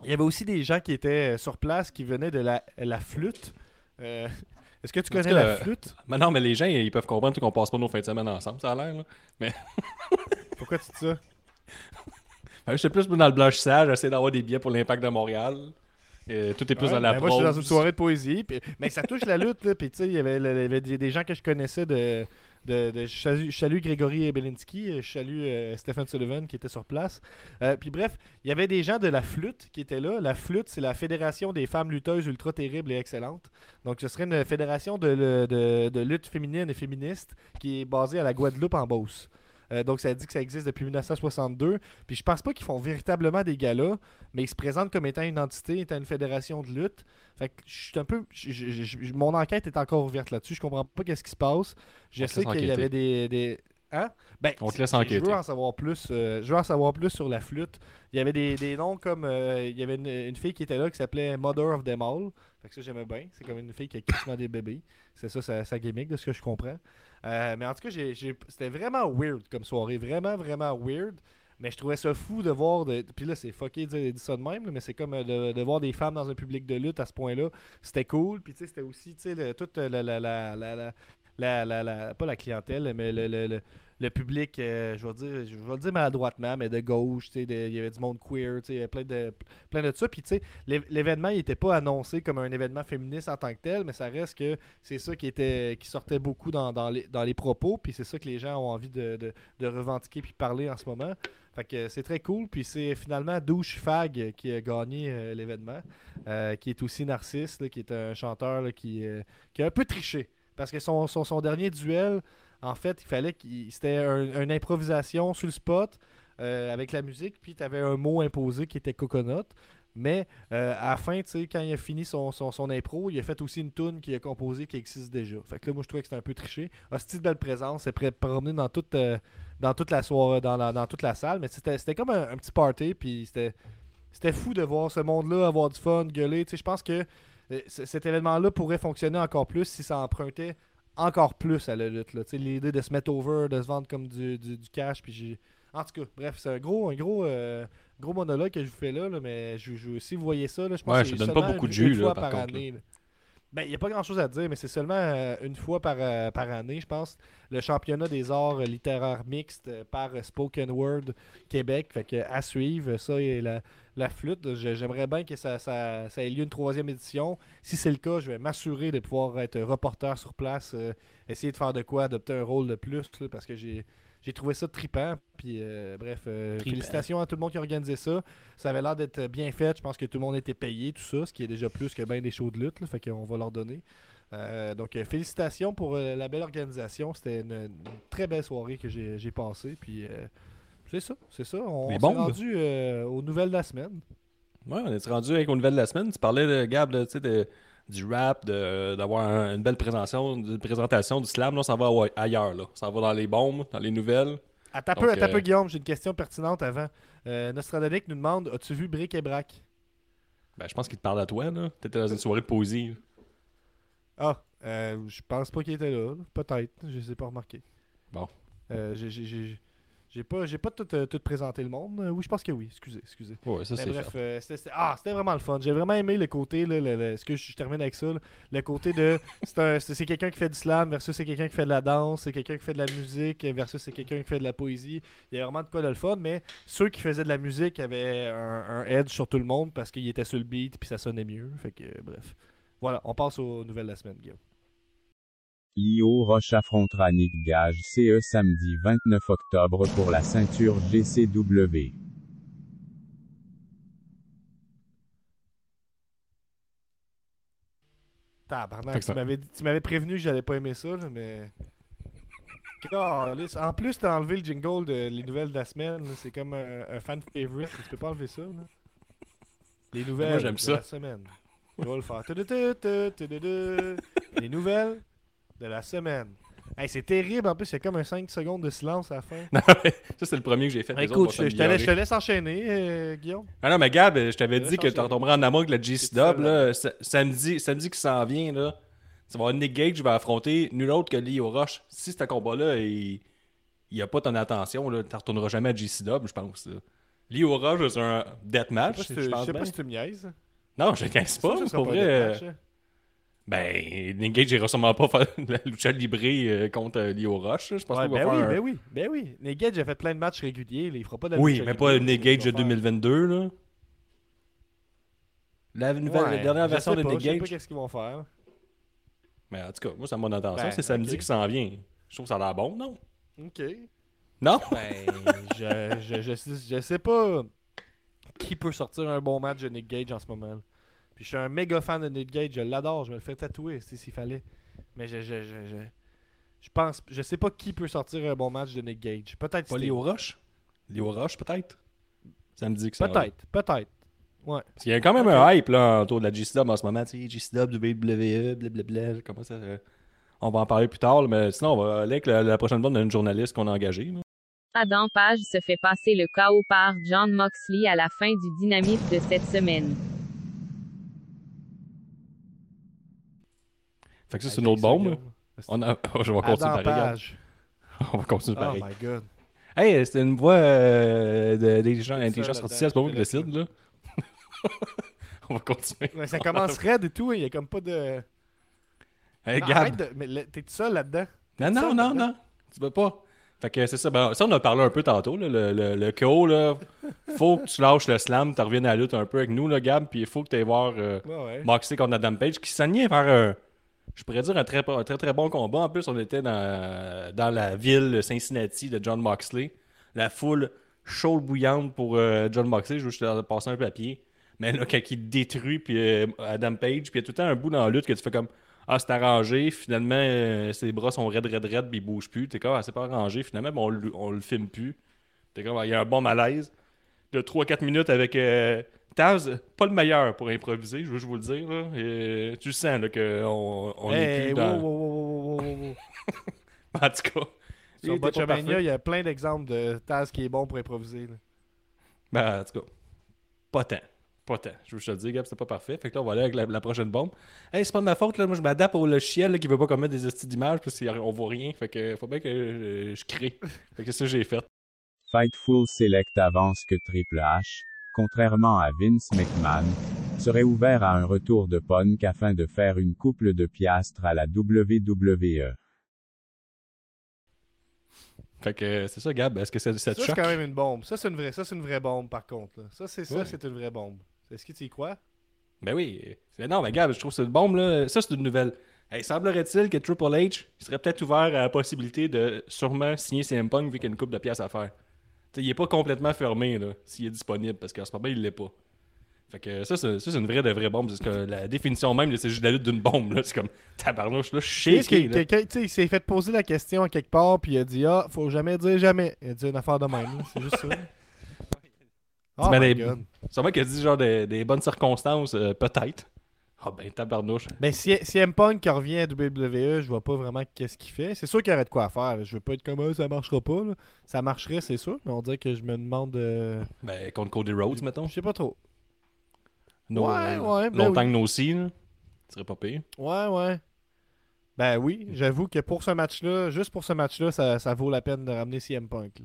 il y avait aussi des gens qui étaient euh, sur place qui venaient de la, la flûte. Euh, Est-ce que tu connais la flûte? Mais non, mais les gens, ils peuvent comprendre qu'on passe pas nos fins de semaine ensemble, ça a l'air. là. Pourquoi tu dis ça? Je suis plus dans le blanchissage, j'essaie d'avoir des billets pour l'Impact de Montréal. Tout est plus Ouais, dans la ben Moi, je suis dans une soirée de poésie. mais ça touche la lutte. Là, puis il y avait, le- y avait des, des gens que je connaissais de. de, de- je, salue, Grégory Belinski, je salue euh, Stephen Sullivan qui était sur place. Euh, puis bref, il y avait des gens de la flûte qui étaient là. La flûte, c'est la Fédération des femmes lutteuses ultra terribles et excellentes. Donc ce serait une fédération de- de lutte féminine et féministe qui est basée à la Guadeloupe en Beauce. Euh, donc, ça dit que ça existe depuis 1962. Puis je pense pas qu'ils font véritablement des galas, mais ils se présentent comme étant une entité, étant une fédération de lutte. Fait que je suis un peu. je- je- je- mon enquête est encore ouverte là-dessus. Je comprends pas qu'est-ce qui se passe. Je On sais qu'il y enquêter. avait des. des... Hein? Ben, On te laisse je- Je enquêter. veux en savoir plus. euh, je veux en savoir plus sur la flûte. Il y avait des, des noms comme. euh, il y avait une, une fille qui était là qui s'appelait Mother of Them All. Fait que ça, j'aimais bien. C'est comme une fille qui a quasiment des bébés. C'est ça, sa gimmick, de ce que je comprends. Euh, mais en tout cas, c'était vraiment weird comme soirée. Vraiment, vraiment weird. Mais je trouvais ça fou de voir. De... Puis là, c'est fucké de dire, ça de même, mais c'est comme euh, de, de voir des femmes dans un public de lutte à ce point-là. C'était cool. Puis tu sais, c'était aussi, le- toute la. la, la, la, la, pas la clientèle, mais le- le public, euh, je vais dire, je vais le dire maladroitement, mais de gauche, il y avait du monde queer, il y avait plein de, plein de ça. Puis, tu sais, l'é- l'événement, n'était pas annoncé comme un événement féministe en tant que tel, mais ça reste que c'est ça qui était qui sortait beaucoup dans, dans les, dans les propos, puis c'est ça que les gens ont envie de, de, de revendiquer puis parler en ce moment. Fait que c'est très cool, puis c'est finalement Douche Fag qui a gagné euh, l'événement, euh, qui est aussi Narcisse, qui est un chanteur qui, qui a un peu triché. Parce que son, son, son dernier duel, en fait, il fallait qu'il. C'était un- une improvisation sur le spot euh, avec la musique, puis tu avais un mot imposé qui était coconut. Mais euh, à la fin, quand il a fini son, son, son impro, il a fait aussi une tune qu'il a composée qui existe déjà. Fait que là, moi, je trouvais que c'était un peu triché. Hostie de belle présence, c'est prêt promener dans toute, euh, dans toute la soirée, dans, dans toute la salle. Mais c'était comme un, petit party, puis c'était c'était fou de voir ce monde-là avoir du fun, gueuler. Je pense que cet événement-là pourrait fonctionner encore plus si ça empruntait encore plus à la lutte. L'idée de se mettre over, de se vendre comme du, du, du cash. Puis j'ai... En tout cas, bref, c'est un gros, un gros, euh, gros monologue que je vous fais là, là, mais je, je- si vous voyez ça, là, je pense Ouais, que c'est donne pas beaucoup de jus, là, fois par par contre, année. là. Ben, il n'y a pas grand chose à dire, mais c'est seulement euh, une fois par, euh, par année, je pense. Le championnat des arts littéraires mixtes par Spoken Word Québec. Fait que à suivre, ça et la, la flûte. J'aimerais bien que ça, ça, ça ait lieu une troisième édition. Si c'est le cas, je vais m'assurer de pouvoir être reporter sur place, euh, essayer de faire de quoi, adopter un rôle de plus, là, parce que j'ai. J'ai trouvé ça trippant. Puis, euh, bref, euh, félicitations à tout le monde qui a organisé ça. Ça avait l'air d'être bien fait. Je pense que tout le monde était payé, tout ça, ce qui est déjà plus que bien des shows de lutte. Là, fait qu'on va leur donner. Euh, donc, félicitations pour la belle organisation. C'était une, une très belle soirée que j'ai passée. Puis, c'est ça, c'est ça. On, s'est bombes. rendu euh, aux nouvelles de la semaine. Ouais, on est rendu avec aux nouvelles de la semaine. Tu parlais, de, Gab, de, tu sais, de- du rap, d'avoir un- une belle présentation, une présentation du slam. Là, s'en va ailleurs. Là. S'en va dans les bombes, dans les nouvelles. Attends un peu, un peu, euh, Guillaume. J'ai une question pertinente avant. Euh, nous demande As-tu vu Brick et Brac? Ben, je pense qu'il te parle à toi. là. T'étais dans une soirée de poésie. Ah, euh, je pense pas qu'il était là. Peut-être. Je les ai pas remarqués. Bon. Euh, j'ai- j'ai- pas, j'ai pas tout, euh, tout présenté le monde. Euh, oui, je pense que oui. Excusez, excusez. Ouais, ça, bref, euh, ah, c'était vraiment le fun. J'ai vraiment aimé le côté, là, le, le- ce que je, je termine avec ça, là, le côté de c'est un- c'est c'est quelqu'un qui fait du slam versus c'est quelqu'un qui fait de la danse, c'est quelqu'un qui fait de la musique versus c'est quelqu'un qui fait de la poésie. Il y a vraiment de quoi de le fun, mais ceux qui faisaient de la musique avaient un, un edge sur tout le monde parce qu'ils étaient sur le beat puis ça sonnait mieux. Fait que euh, bref. Voilà, on passe aux nouvelles de la semaine, Guillaume. Io Roche affrontera Nick Gage CE samedi 29 octobre pour la ceinture GCW. Tabarnak, tu ça- m'avais tu prévenu que j'allais pas aimer ça, là, mais. En plus, t'as enlevé le jingle de les nouvelles de la semaine. C'est comme un, un fan favorite. Tu peux pas enlever ça. là. Les nouvelles de ça. la semaine. Je vais le faire. Les nouvelles de la semaine. Hey, c'est terrible. En plus, il y a comme un 5 secondes de silence à la fin. Non, mais ça, c'est le premier que j'ai fait. Écoute, je, je te laisse, je te laisse enchaîner, euh, Guillaume. Ah non, mais Gab, je t'avais Je dit vais que tu retomberais en amour avec la G-Stub. là. Sa- Samedi, samedi qui s'en vient, là. Ça va avoir Nick Gage qui va affronter nul autre que Leo Roche. Si ce combat-là, il n'y a pas ton attention, tu ne retourneras jamais à GCW, je pense. là. Leo Roche, c'est un Je deathmatch. je je sais pas si tu me niaises. Non, je ne casse pas. Ça, ça sera Pour vrai, hein. Ben, Nick Gage n'ira sûrement pas faire la lucha libre euh, contre euh, Leo là. Je pense Ouais, pas qu'il ben va oui, faire ben oui, ben oui. Nick Gage a fait plein de matchs réguliers. là, il fera pas de la Oui, lucha mais pas c'est Nick Gage de va faire. 2022. Là. La, nouvelle, Ouais, la dernière version de pas, Nick je sais pas Gage. qu'est-ce qu'ils vont faire. Mais en tout cas, moi, ça mon attention. Ben, c'est samedi qui s'en vient. Je trouve que ça a l'air bon, non? Ok. Non? Ben, je, je, je, sais- je sais pas qui peut sortir un bon match de Nick Gage en ce moment. Puis je suis un méga fan de Nick Gage, je l'adore, je me le fais tatouer si- s'il fallait. Mais je, je, je, je, Je pense, je sais pas qui peut sortir un bon match de Nick Gage. Peut-être Pas. Léo Roche? Léo Roche, peut-être? Ça me dit que ça. Peut-être, peut-être. Ouais. Parce qu'il y a quand même un hype là, autour de la GCW en ce moment. Tu sais, GCW, WWE, blablabla. Comment ça. euh, On va en parler plus tard, là, mais sinon, on va aller avec la, la prochaine bonne d'une journaliste qu'on a engagée. là. Adam Page se fait passer le KO par John Moxley à la fin du dynamite de cette semaine. Fait que ça, c'est une autre bombe. On a... je vais continuer. On va continuer Oh pareil. my god. Hey, c'était une voix euh, de- d'intelligence artificielle, c'est pas moi qui décide, là. on va continuer. Ouais, ça commence raide et tout, il y a comme pas de. Hey, Non, Gab. arrête de- Mais t'es tout seul là-dedans. Non, non, non, non. Tu veux pas. Fait que c'est ça. Ben, ça, on a parlé un peu tantôt. Là, le, le, le KO, là. Faut que tu lâches le slam, tu reviennes à la lutte un peu avec nous, là, Gab. Puis il faut que tu ailles voir euh, Ouais, ouais. Moxley contre Adam Page qui s'alignait vers un. Je pourrais dire un très, très bon combat. En plus, on était dans, la ville Cincinnati de John Moxley. La foule chaude bouillante pour euh, John Moxley. Je leur passer un papier. Mais là, quand il détruit puis, euh, Adam Page, puis il y a tout le temps un bout dans la lutte que tu fais comme Ah, c'est arrangé. Finalement, euh, ses bras sont raides, raides, raides, puis il bouge plus. T'es comme Ah, c'est pas arrangé. Finalement, ben, on, on le filme plus. T'es comme Ah, Il y a un bon malaise. De 3-4 minutes avec Taz, pas le meilleur pour improviser, je veux juste vous le dire. là. Et, tu le sens là, qu'on on est Hey, plus wow, dans. wow, wow, wow, wow, wow. En tout cas. il Sur Botchamania, il y a plein d'exemples de Taz qui est bon pour improviser. là. Ben, en tout cas, pas tant. Pas tant. Je veux te le dire, Gab, c'était pas parfait. Fait que là, on va aller avec la, la prochaine bombe. Hey, c'est pas de ma faute, là. Moi, je m'adapte au logiciel qui veut pas qu'on mette des hosties d'images parce qu'on voit rien. Fait que faut bien que euh, je crée. Fait que c'est ça que j'ai fait. Fightful Select avance que Triple H, contrairement à Vince McMahon, serait ouvert à un retour de Punk afin de faire une couple de piastres à la. WWE. Fait que c'est ça, Gab. Est-ce que ça, ça Ça, te c'est choque? quand même une bombe. Ça, c'est une vraie, ça, c'est une vraie bombe, par contre. là. Ça, c'est ça, c'est une vraie bombe. Est-ce que tu y crois? Ben oui. C'est- Non, mais Gab, je trouve que c'est une bombe, là. Ça, c'est une nouvelle. Hey, semblerait-il que Triple H serait peut-être ouvert à la possibilité de sûrement signer CM Punk vu qu'il y a une coupe de pièces à faire? T'sais, il est pas complètement fermé, s'il est disponible, parce qu'en ce moment, il l'est pas. Fait que ça, c'est une vraie de vraie bombe. C'est que la définition même, c'est juste la lutte d'une bombe. C'est comme tabarnouche, là, que quelqu'un, tu sais, il s'est fait poser la question à quelque part, puis il a dit Ah, faut jamais dire jamais. Il a dit une affaire de même. C'est juste ça. Oh my les- God. Sûrement qu'il a dit genre des, des bonnes circonstances, euh, peut-être. Ah ben, tabarnouche. Ben, si, si M Punk qui revient à WWE, je vois pas vraiment qu'est-ce qu'il fait. C'est sûr qu'il y aurait de quoi faire. Je veux pas être comme Ah, ça marchera pas. là. Ça marcherait, c'est sûr, mais on dirait que je me demande. euh, Ben, contre Cody Rhodes, mettons. Je sais pas trop. No- Ouais, ouais, ben longtemps oui. que no see, là. Ce serait pas pire. Ouais, ouais. Ben oui, j'avoue que pour ce match-là, juste pour ce match-là, ça, ça vaut la peine de ramener CM Punk. là.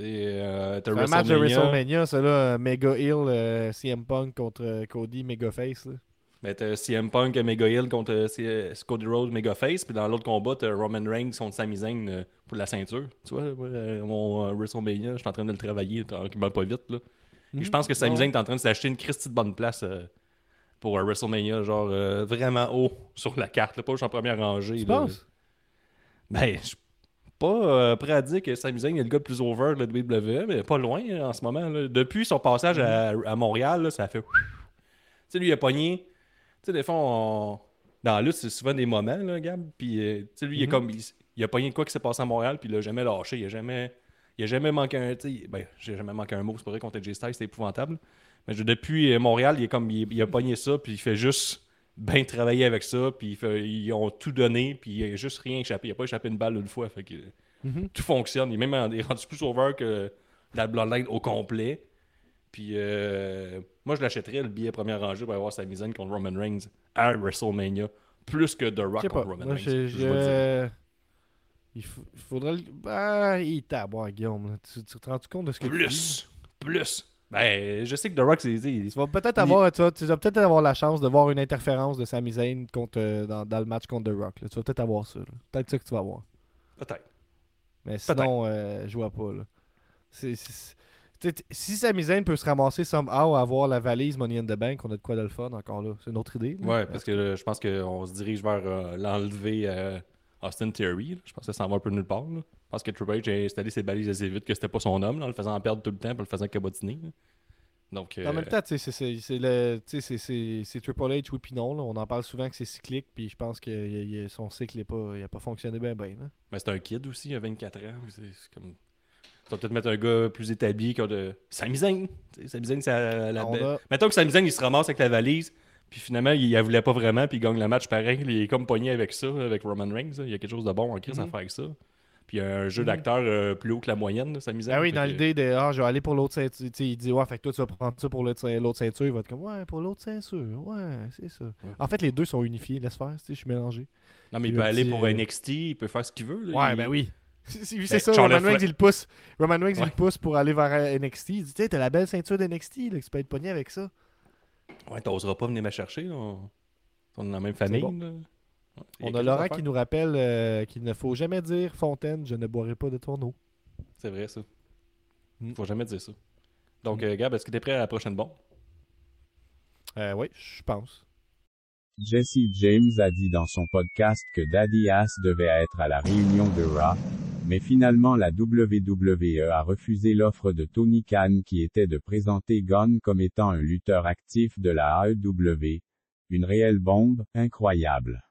Euh, C'est un match de WrestleMania. Ça là, Mega Hill, euh, CM Punk contre euh, Cody, Mega Face. là. Ben, t'as CM Punk et Mega Hill contre euh, C- euh, Cody Rhodes, Mega Face. Puis dans l'autre combat, t'as Roman Reigns contre Sami Zayn euh, pour la ceinture. Tu vois, euh, mon euh, WrestleMania, je suis en train de le travailler tranquillement pas vite. Là. Et je pense que Sami Ouais. Zayn est en train de s'acheter une Christie de bonne place euh, pour un WrestleMania, genre euh, vraiment haut sur la carte, là, pas juste en première rangée. Tu penses? Ben, je suis pas euh, prêt à dire que Sami Zayn est le gars le plus over de la WWE, mais pas loin hein, en ce moment. là. Depuis son passage à, à Montréal, là, ça a fait. Tu sais, lui, il a pogné. Tu sais, des fois, on- dans la lutte, c'est souvent des moments, là, Gab. Puis, euh, tu sais, lui, il, est Mhm. comme, il, il a pogné de quoi qui s'est passé à Montréal, puis il a jamais lâché. Il a jamais, il a jamais manqué un. Ben, j'ai jamais manqué un mot, c'est pas vrai, contre J Styles, c'était épouvantable. Mais je- depuis euh, Montréal, il, est comme, il, il a pogné ça, puis il fait juste bien travailler avec ça, puis il fait- ils ont tout donné, puis il a juste rien échappé. Il a pas échappé une balle une fois. Fait que Mhm. tout fonctionne. Il est même il est rendu plus over que la Bloodline au complet. Puis euh, moi, je l'achèterais le billet première rangée pour avoir sa misaine contre Roman Reigns à WrestleMania. Plus que The Rock contre Roman Moi, Reigns. je- je- Il faut- faudrait. Ah, il tape, ouais, Guillaume. Tu, tu te rends compte de ce que tu? Plus! Plus! Ben, je sais que The Rock, c'est. Tu vas peut-être Il- avoir, tu vas, tu vas peut-être avoir la chance de voir une interférence de Sami Zayn contre, euh, dans, dans le match contre The Rock. là. Tu vas peut-être avoir ça. Peut-être ça que tu vas avoir. Peut-être. Mais sinon, euh, je vois pas. Là. Sais, t- si peut se ramasser somehow à avoir la valise Money in the Bank, on a de quoi de le fun encore là. C'est une autre idée. là. Ouais, parce que là, je pense qu'on se dirige vers euh, l'enlever euh, Austin Theory. Je pense que ça s'en va un peu nulle part. Là. Je pense que Triple H a installé ses balises assez vite que c'était pas son homme, là, en le faisant perdre tout le temps et le faisant cabotiner. là. Donc, En euh, même temps, tu sais, c'est- Triple H, oui, puis non. là. On en parle souvent que c'est cyclique, puis je pense que y a- y a- son cycle n'a pas, il a pas fonctionné bien. bien mais c'est un kid aussi, il a 24 ans. C'est comme. Tu vas peut-être mettre un gars plus établi qui a de. Sami Zayn. Sami c'est la, belle- a- Mettons que Sami Zayn, il se ramasse avec la valise, puis finalement, il la voulait pas vraiment, puis il gagne le match pareil. Il est comme pogné avec ça, avec Roman Reigns. Il y a quelque chose de bon en crise à Mhm. faire avec ça. Puis il y a un jeu Mhm. d'acteur euh, plus haut que la moyenne. Ah oui, dans que- l'idée de Ah, je vais aller pour l'autre ceinture. Il dit Ouais, fait que toi, tu vas prendre ça pour l'autre ceint- l'autre ceinture. Il va être comme Ouais, pour l'autre ceinture. Ouais, c'est ça. En fait, les deux sont unifiés. Laisse faire. Je suis mélangé. Non, mais il il peut aller pour euh, NXT, il peut faire ce qu'il veut. là. Ouais, Il- ben oui. C'est c'est- Ben, ça, Charlotte Roman Reigns, il le pousse. Roman Reigns, il Ouais. le pousse pour aller vers euh, NXT. Il dit Tu sais, t'as la belle ceinture d'NXT, tu peux être pogné avec ça. Ouais, t'oseras pas venir me chercher. là. On... on est dans la même famille. bon. là. Il On a Laurent qui nous rappelle euh, qu'il ne faut jamais dire Fontaine, je ne boirai pas de ton eau. C'est vrai, ça. Mm. Faut jamais dire ça. Donc, Mm. euh, Gab, est-ce que t'es prêt à la prochaine bombe? Euh, oui, je pense. Jesse James a dit dans son podcast que Daddy Ass devait être à la réunion de Raw, mais finalement la WWE a refusé l'offre de Tony Khan qui était de présenter Gunn comme étant un lutteur actif de la AEW. Une réelle bombe, incroyable.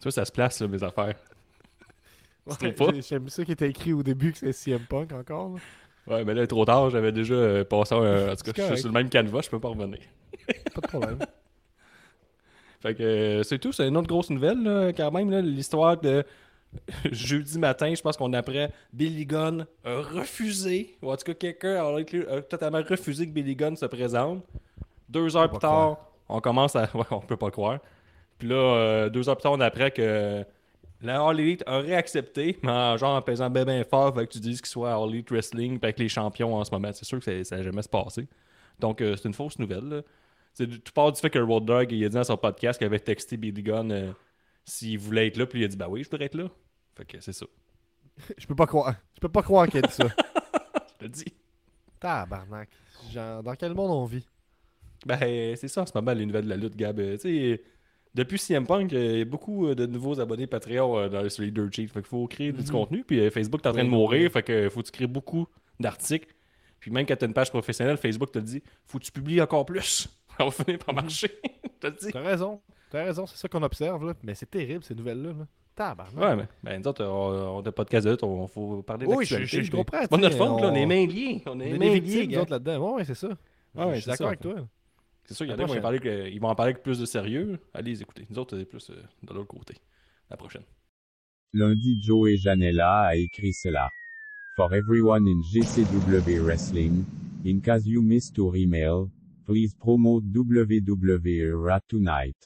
Tu vois, ça se place, là, mes affaires. Ouais, J'aime ça qui était écrit au début que c'est CM Punk encore. là. Ouais, mais là, trop tard, j'avais déjà euh, passé un. En tout cas, je suis sur le même canevas, je peux pas revenir. Pas de problème. Fait que euh, c'est tout, c'est une autre grosse nouvelle, là, quand même, là, l'histoire de jeudi matin, je pense qu'on apprend Billy Gunn a refusé, ou en tout cas, quelqu'un a, a totalement refusé que Billy Gunn se présente. Deux heures plus tard, on commence à. Ouais, on peut pas croire. Puis là, euh, deux heures plus tard, on apprend que la All Elite aurait accepté, mais en, genre en pesant bien ben fort, fait que tu dises qu'il soit à All Elite Wrestling puis avec les champions en ce moment. C'est sûr que ça- n'a jamais se passé. Donc, euh, c'est une fausse nouvelle. là. C'est du- tout part du fait que Road Dogg, il a dit dans son podcast qu'il avait texté Billy Gunn euh, s'il voulait être là, puis il a dit bah oui, je voudrais être là. Fait que c'est ça. Je peux pas croire. Je peux pas croire qu'elle dit ça. Je te dis. Tabarnak. Genre, dans quel monde on vit? Ben, c'est ça en ce moment, les nouvelles de la lutte, Gab. Euh, Tu sais, depuis CM Punk, euh, il y a beaucoup euh, de nouveaux abonnés Patreon dans, sur les Dirt Sheets. Fait qu'il faut créer du Mhm. contenu. Puis Facebook est en train de mourir. Fait que faut que tu crées beaucoup d'articles. Puis même quand tu as une page professionnelle, Facebook te dit faut que tu publies encore plus. Ça va finir par marcher. Je te le dis. T'as raison. T'as raison, c'est ça qu'on observe. Là. Mais c'est terrible, ces nouvelles-là. Là. Tabarnak. Ouais, mais ben, nous autres, on, on a pas de case de lutte, on faut parler Oui, je- je- je comprends, C'est pas notre sais, faute, là, on on- est main liés. On On est main liés, nous autres, là-dedans. Ouais, ouais, c'est ça. Ouais, je suis c'est d'accord avec toi. C'est sûr, il y en a qui vont, en parler avec plus de sérieux. Allez les écouter. Nous autres, c'est plus euh, de l'autre côté. La prochaine. Lundi Joey Janela a écrit cela. For everyone in GCW Wrestling, in case you missed your email, please promote WWE Raw tonight.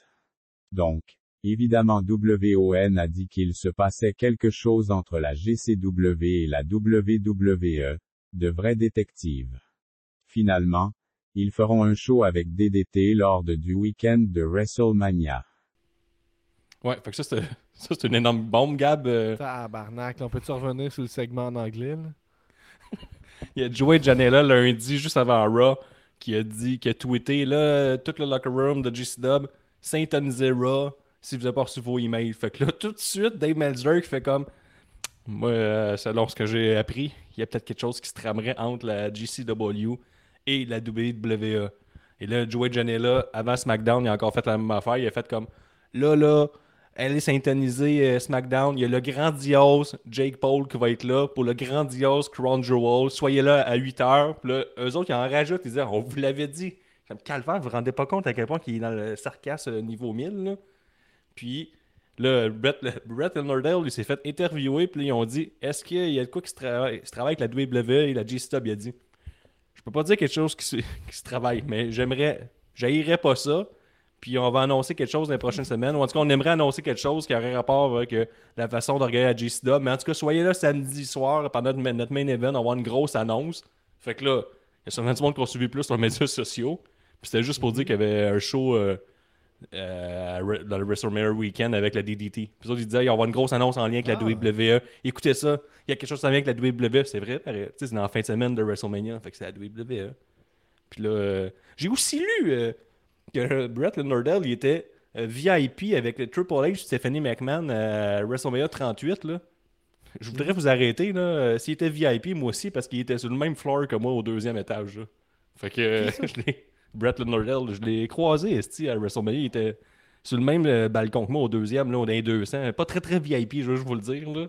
Donc, évidemment WON a dit qu'il se passait quelque chose entre la GCW et la WWE, de vrais détectives. Finalement, ils feront un show avec DDT lors de du week-end de WrestleMania. Ouais, fait que ça, c'est ça, c'est une énorme bombe, Gab. Euh, Tabarnak. là, On peut-tu revenir sur le segment en anglais? Là? Il y a Joey Janela lundi, juste avant Raw, qui a dit, qui a tweeté, là, tout le locker room de GCW, syntonisez Raw si vous avez pas reçu vos emails. Fait que là, tout de suite, Dave Meltzer qui fait comme, moi, euh, selon ce que j'ai appris, il y a peut-être quelque chose qui se tramerait entre la GCW et la WWE. Et là, Joey Janela, avant SmackDown, il a encore fait la même affaire. Il a fait comme, là, là, allez syntoniser euh, SmackDown. Il y a le grandiose Jake Paul qui va être là pour le grandiose Crown Jewel. Soyez là à 8h. Puis là, eux autres, ils en rajoutent. Ils disent On vous l'avait dit. Calvaire, vous vous rendez pas compte à quel point il est dans le sarcasme niveau 1000. là. Puis là, Brett, Brett Lauderdale, il s'est fait interviewer. Puis ils ont dit Est-ce qu'il y a de quoi qui se travaille, se travaille avec la WWE et la GCW Il a dit Je peux pas dire quelque chose qui se, travaille, mais j'aimerais. J'haïrais pas ça. Puis on va annoncer quelque chose dans les prochaines semaines. Ou en tout cas, on aimerait annoncer quelque chose qui aurait rapport avec euh, la façon d'organiser la GCW. Mais en tout cas, soyez là samedi soir pendant notre, main event. On va avoir une grosse annonce. Fait que là, il y a sûrement du monde qui ont suivi plus sur les médias sociaux. Puis c'était juste pour dire qu'il y avait un show euh, euh, dans le WrestleMania Weekend avec la DDT. Puis autres, ils disaient, il va y avoir une grosse annonce en lien avec la Ah. WWE. Écoutez ça, il y a quelque chose en lien avec la WWE. C'est vrai, c'est dans la fin de semaine de WrestleMania. Fait que c'est la WWE. Puis là, euh, j'ai aussi lu euh, que Brett Lauderdale, il était VIP avec le Triple H Stephanie McMahon à WrestleMania 38. Là. Je voudrais vous arrêter. là. S'il était VIP, moi aussi, parce qu'il était sur le même floor que moi au deuxième étage. là. Fait que je l'ai- Brett Nordell, je l'ai croisé esti, à WrestleMania. Il était sur le même euh, balcon que moi au deuxième, là, on est 200. Pas très très VIP, je veux juste vous le dire. Là.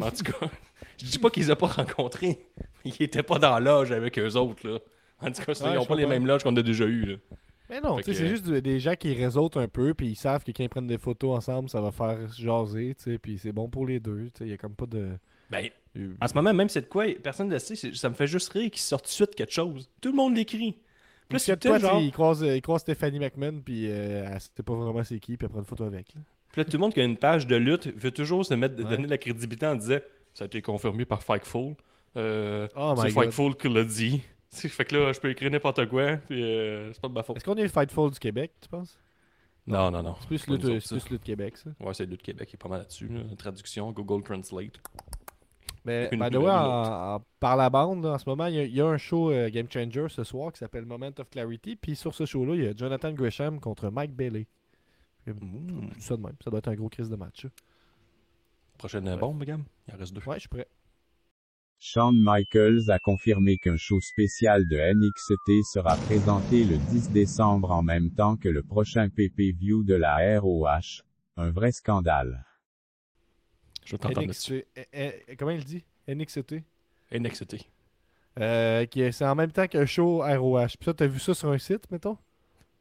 En tout cas, je dis pas qu'ils ont pas rencontrés. Ils étaient pas dans la loge avec eux autres. Là. En tout cas, ça, Ouais, ils ont je pas les mêmes loges qu'on a déjà eues. Là. Mais non, Fait tu sais, que- c'est juste des gens qui réseautent un peu, puis ils savent que quand ils prennent des photos ensemble, ça va faire jaser, tu sais, puis c'est bon pour les deux, tu sais, il y a comme pas de... Ben, en ce moment, même c'est de quoi, personne ne le sait, ça me fait juste rire qu'ils sortent tout de suite quelque chose. Tout le monde l'écrit. Puis là, Plus que c'est toi, genre, il croise, il croise Stephanie McMahon, puis euh, elle sait pas vraiment c'est qui, puis elle prend une photo avec. là. Puis là, tout le monde qui a une page de lutte veut toujours se mettre, Ouais. donner de la crédibilité en disant ça a été confirmé par Fightful. Euh, Oh c'est my God. Fightful qui l'a dit. Fait que là, je peux écrire n'importe quoi, puis euh, c'est pas de ma faute. Est-ce qu'on est le Fightful du Québec, tu penses? Non, non, non. C'est plus lutte, autres, c'est ça. plus lutte Québec, ça. Ouais, c'est Lutte Québec qui est pas mal là-dessus. là. Traduction, Google Translate. Mais, by the way, en- en- par la bande, là, en ce moment, il y, a- il y a un show euh, Game Changer ce soir qui s'appelle Moment of Clarity, puis sur ce show-là, il y a Jonathan Gresham contre Mike Bailey. Mmh. Ça de même, ça doit être un gros crise de match. Prochaine Ouais. bombe, gamme. Il en reste deux. Ouais, je suis prêt. Shawn Michaels a confirmé qu'un show spécial de NXT sera présenté le 10 décembre en même temps que le prochain pay-per-view de la ROH. Un vrai scandale. Je vais t'entendre là-dessus. NXT. eh, eh, comment il dit? NXT NXT. Euh, qui est- C'est en même temps qu'un show ROH. Puis ça, t'as vu ça sur un site, mettons?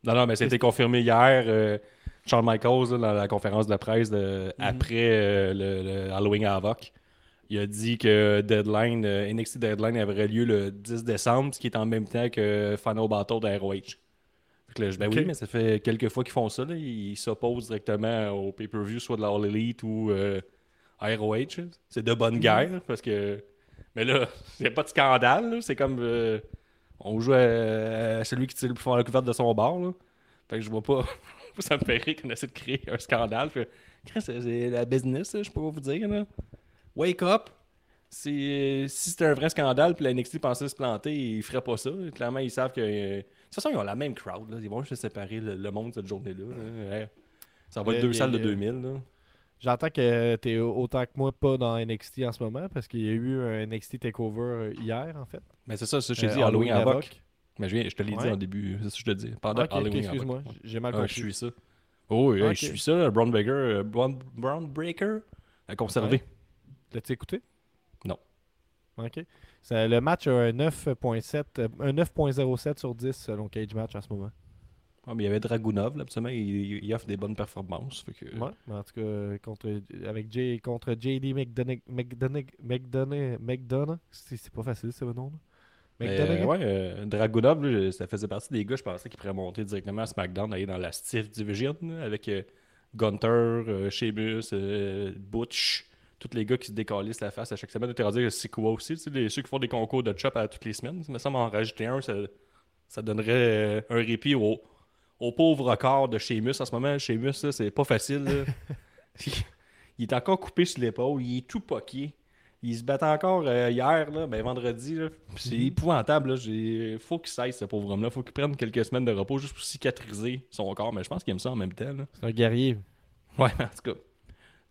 Non, non, mais ça a été confirmé hier. euh, Shawn Michaels, là, dans la conférence de presse de- Mhm. après euh, le, le Halloween Havoc, il a dit que Deadline, euh, NXT Deadline aurait lieu le 10 décembre, ce qui est en même temps que Final Battle de ROH. Fait que là, je dis, ben oui, mais ça fait quelques fois qu'ils font ça. là. Ils s'opposent directement au pay-per-view, soit de la All Elite ou euh, ROH. C'est de bonne guerre, parce que. Mais là, il n'y a pas de scandale. C'est comme. euh, on joue à, à celui qui tire le plus fort la couverte de son bar. Là. Fait que je vois pas. ça me fait rire qu'on essaie de créer un scandale. C'est la business, je peux pas vous dire. Là. Wake up! Si c'était un vrai scandale, puis la NXT pensait se planter, ils feraient pas ça. Clairement, ils savent que. euh, De toute façon, ils ont la même crowd. Là. Ils vont juste séparer le, le monde cette journée-là. là. Ouais. Ça va être deux salles de euh, 2000. Là. J'entends que t'es autant que moi pas dans NXT en ce moment parce qu'il y a eu un NXT Takeover euh, hier, en fait. Mais c'est ça, ça, je t'ai Euh, dit Halloween Havoc. Mais je, viens- je te l'ai Ouais. dit en début, c'est ça que je te dis. Pendant Ok, ok, Halloween excuse-moi, j'ai mal Ah, compris. je suis ça. Oh oui, je suis ça. Brown Breaker, euh, Brown, Brown Breaker? A conservé. Ouais. L'as-tu écouté? Non. Ok. Ça- le match a un 9.7, un 9.07 sur 10 selon Cage Match en ce moment. Ah, mais il y avait Dragunov, là, absolument, il, il offre des bonnes performances. Fait que... Ouais, mais en tout cas, contre, avec J, contre JD McDonough, McDonough, McDonough, McDonough, c'est pas facile ce. Mais, McDonough? euh, ouais, euh, Dragunov, là, ça faisait partie des gars, je pensais, qui pourraient monter directement à SmackDown, aller dans la Stiff Division, là, avec euh, Gunter, euh, Sheamus, euh, Butch, tous les gars qui se décalissent la face à chaque semaine. Tu c'est quoi aussi, tu sais, les- ceux qui font des concours de chop à toutes les semaines. Mais ça m'en rajouter un, ça, ça donnerait un répit au, au pauvre corps de Sheamus en ce moment. Sheamus, c'est pas facile. là. il, il est encore coupé sur l'épaule, il est tout poqué. Il se bat encore euh, hier, là, ben, vendredi. C'est épouvantable. Là. J'ai- Faut qu'il cesse, ce pauvre homme-là. Faut qu'il prenne quelques semaines de repos juste pour cicatriser son corps. Mais je pense qu'il aime ça en même temps. C'est un guerrier. Ouais, en tout cas.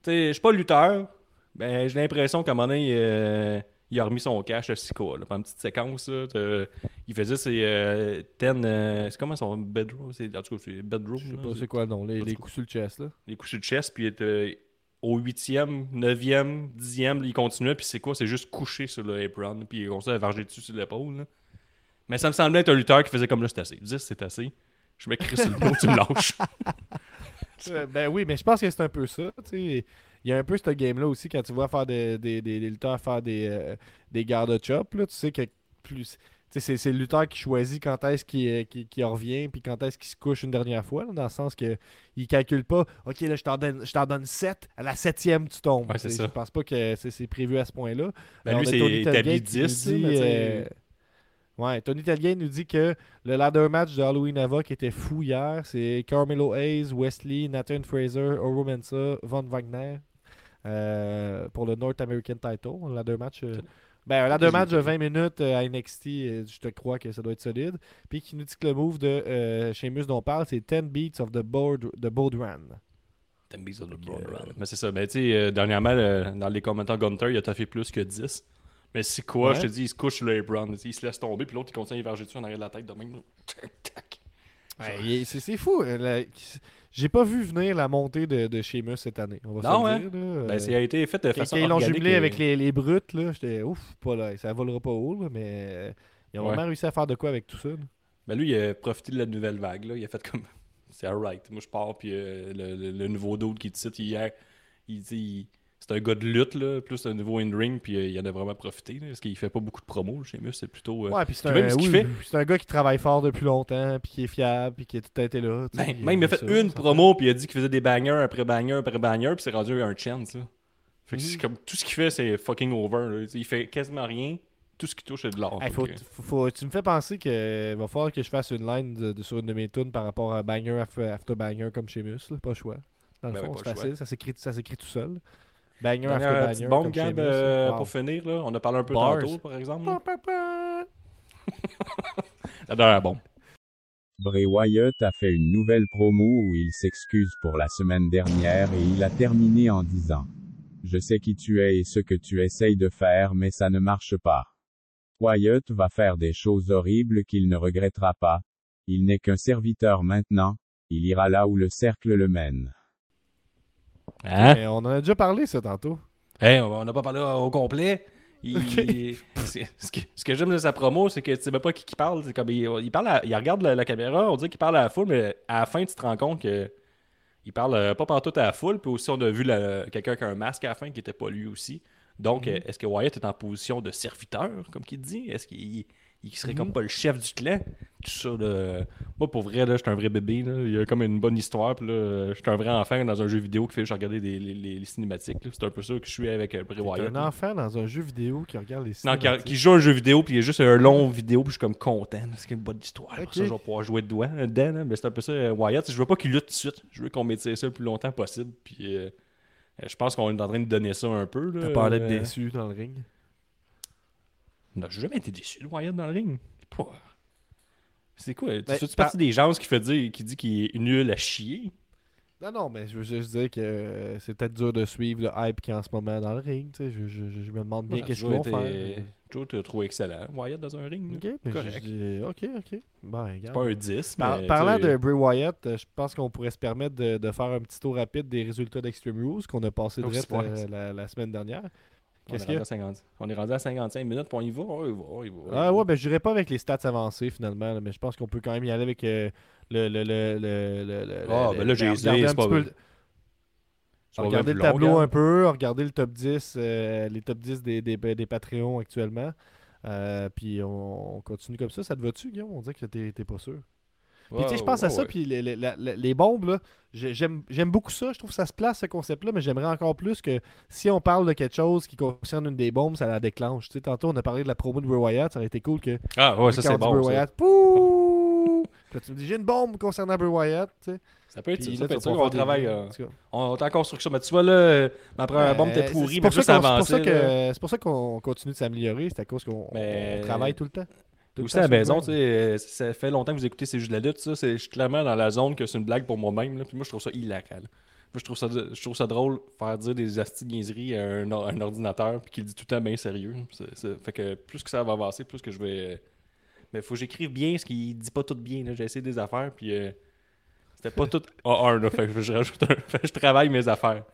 Je suis pas lutteur. Ben, j'ai l'impression qu'à un moment donné, euh, il a remis son cash à Sika. Là, pendant une petite séquence. Là, il faisait ses euh, 10. euh, c'est comment son bedroom? C'est, En tout cas, c'est bedroom. Je sais pas c'est- quoi le nom, les, les coups sur le chest là. les coups sur le chest, puis il était au 8e, 9e, 10e, là, il continuait, puis c'est quoi C'est juste couché sur le apron, puis on s'est vargé dessus sur l'épaule. Mais ça me semblait être un lutteur qui faisait comme là, c'est assez. 10, c'est assez. Je me crie sur le dos, tu me lâches. Euh, ben oui, mais je pense que c'est un peu ça. tu sais. Il y a un peu ce game-là aussi quand tu vois faire des, des, des, des lutteurs faire des, euh, des gardes chop. Là, tu sais que plus. C'est, c'est le lutteur qui choisit quand est-ce qu'il, euh, qu'il- qu'il revient puis quand est-ce qu'il se couche une dernière fois, là, dans le sens que il calcule pas OK, là, je t'en donne, je t'en donne 7, à la septième, tu tombes. Ouais, c'est ça. Je pense pas que c'est, c'est prévu à ce point-là. Ben, lui, c'est Tony établi Telgate qui nous 10. dit, mais euh, Ouais, Tony Telgate nous dit que le ladder match de Halloween Havoc était fou hier. C'est Carmelo Hayes, Wesley, Nathan Fraser, Oro Mensa, Von Wagner euh, pour le North American title. Un ladder match. euh, ben, un ladder match de 20 minutes euh, à NXT, je te crois que ça doit être solide. Puis qui nous dit que le move de euh, Sheamus dont on parle, c'est 10 beats of the board, the board run. T'aimes bien ça, le Fait que, Brown euh, Run. Mais c'est ça. Mais tu sais, dernièrement, le- dans les commentaires Gunter, il a taffé plus que 10. Mais c'est quoi, Ouais. je te dis, il se couche sur tu sais, Il se laisse tomber, puis l'autre, il continue à verger dessus en arrière de la tête de même. Ouais, c'est fou. la- J'ai pas vu venir la montée de, de Sheamus cette année. On va Non, se hein? le dire. là. Ben, Euh, ça a été fait de façon quand ils l'ont jumelé avec les, les brutes, là, j'étais ouf, pas là. Ça volera pas haut, là, mais euh, ils ont Ouais. vraiment réussi à faire de quoi avec tout ça. là. Ben lui, il a profité de la nouvelle vague. Là. Il a fait comme. C'est alright. Moi, je pars, puis euh, le, le- le nouveau dude qui te cite hier, il dit. C'est un gars de lutte, là, plus un nouveau in-ring, puis euh, il en a vraiment profité. là, parce qu'il fait pas beaucoup de promos chez Mus, c'est plutôt. euh, Ouais, puis c'est un, ce oui, fait- un gars qui travaille fort depuis longtemps, puis qui est fiable, puis qui a tout été là. ben, même il a euh, fait ça, une ça promo, puis il a dit qu'il faisait des bangers après bangers après bangers, puis c'est rendu un chance. Là. Fait que c'est comme tout ce qu'il fait, c'est fucking over. là. Il fait quasiment rien. Tout ce qu'il touche, c'est de l'or. Hey, Fait faut, que- faut- faut- tu me fais penser qu'il va falloir que je fasse une line de, de- sur une de mes tunes par rapport à banger after, after banger comme chez Mus. là, Pas le choix. Dans le Ben fond, ouais, c'est facile. Ça s'écrit, ça s'écrit tout seul. Banger Dernière after banger. Gab, là. euh, Wow. pour finir. Là. On a parlé un peu Bars. tantôt, par exemple. La dernière bombe. Bray Wyatt a fait une nouvelle promo où il s'excuse pour la semaine dernière et il a terminé en disant Je sais qui tu es et ce que tu essayes de faire mais ça ne marche pas. Wyatt va faire des choses horribles qu'il ne regrettera pas. Il n'est qu'un serviteur maintenant, il ira là où le cercle le mène. Hein? Mais on en a déjà parlé, ça, tantôt. Hey, on n'a pas parlé au complet. Il- ce que, j'aime de sa promo, c'est que tu sais même pas qui, qui parle. Comme il, il parle à- il regarde la, la caméra, on dirait qu'il parle à la foule, mais à la fin, tu te rends compte que il parle euh, pas partout à la foule. Puis aussi, on a vu quelqu'un qui a un masque à la fin qui était pas lui aussi. Donc, Mhm. est-ce que Wyatt est en position de serviteur, comme qu'il dit? Est-ce qu'il il serait Mhm. comme pas le chef du clan Tout ça, là, moi, pour vrai, là, j'étais un vrai bébé. Là. Il y a comme une bonne histoire. Puis là, j'étais un vrai enfant dans un jeu vidéo qui fait juste regarder des- les, les- les cinématiques. C'est un peu ça que je suis avec euh, Bray Wyatt. un là. enfant dans un jeu vidéo qui regarde les Non, qui, cinématiques. qui joue un jeu vidéo, puis il y a juste un long vidéo, puis je suis comme content. C'est une bonne histoire. Pour Ok. ça, je vais pouvoir jouer dedans. dedans. Mais c'est un peu ça, euh, Wyatt. Je veux pas qu'il lutte tout de suite. Je veux qu'on m'étire ça le plus longtemps possible. Puis euh, je pense qu'on est en train de donner ça un peu. T'as d'être Euh, déçu dans le ring. J'ai jamais été déçu de Wyatt dans le ring. C'est quoi? Ben, tu fais-tu par- partie des gens qui, fait dire, qui dit qu'il est nul à chier? Non, non, mais je veux juste dire que euh, c'est peut-être dur de suivre le hype qu'il y a en ce moment dans le ring. Je, je, je me demande bien qu'est-ce qu'ils vont faire. toujours été trouvé excellent. Wyatt dans un ring. Ok, mais correct. je ok, ok. Bon, C'est regarde. pas un 10, Par- mais, parlant de Bray Wyatt, euh, je pense qu'on pourrait se permettre de, de faire un petit tour rapide des résultats d'Extreme Rules qu'on a passé Oh, euh, la, la semaine dernière. On, Qu'est-ce est qu'il y rendu a? à 50 on est rendu à 55 minutes, puis on y va, on y va, on y va. on y Ah ouais, ben je dirais pas avec les stats avancées finalement, là, mais je pense qu'on peut quand même y aller avec euh, le, le, le, le, Ah, ben là, j'ai c'est pas peu Regardez le long, tableau un peu, regardez le top 10, euh, les top 10 des, des, des Patreons actuellement. Euh, puis on, on continue comme ça. Ça te va-tu, Guillaume? On dirait que t'es pas sûr. Puis je pense à ça, puis les, les- la- les bombes, là, j'aime j'aime beaucoup ça. Je trouve que ça se place, ce concept-là, mais j'aimerais encore plus que si on parle de quelque chose qui concerne une des bombes, ça la déclenche. Tu sais, tantôt, on a parlé de la promo de Bray Wyatt, ça aurait été cool que Ah ouais, ça c'est on bon. Bray ça. Wyatt, pouh! Là, tu me dis, j'ai une bombe concernant Bray Wyatt, tu sais. Ça peut être ça, là, ça peut tu être ça vas qu'on pouvoir travaille. euh. On est en construction. Mais tu vois, là, ma première bombe était pourrie, mais pour plus qu'on- c'est pour ça qu'on continue de s'améliorer, c'est à cause qu'on on travaille tout le temps. Tout Aussi à la maison, grind. tu sais, euh, ça fait longtemps que vous écoutez C'est juste de la lutte, ça. c'est- Je suis clairement dans la zone que c'est une blague pour moi-même. là, Puis moi, je trouve ça hilarant. là. Moi, je trouve ça, je trouve ça drôle faire dire des astis de niaiseries à un, or- un ordinateur puis qu'il dit tout le temps bien sérieux. Fait que plus que ça va avancer, plus que je vais. Mais faut que j'écrive bien ce qu'il dit pas tout bien. là. J'ai essayé des affaires, puis euh, c'était pas tout A1. Là, fait que je rajoute un- fait que je travaille mes affaires.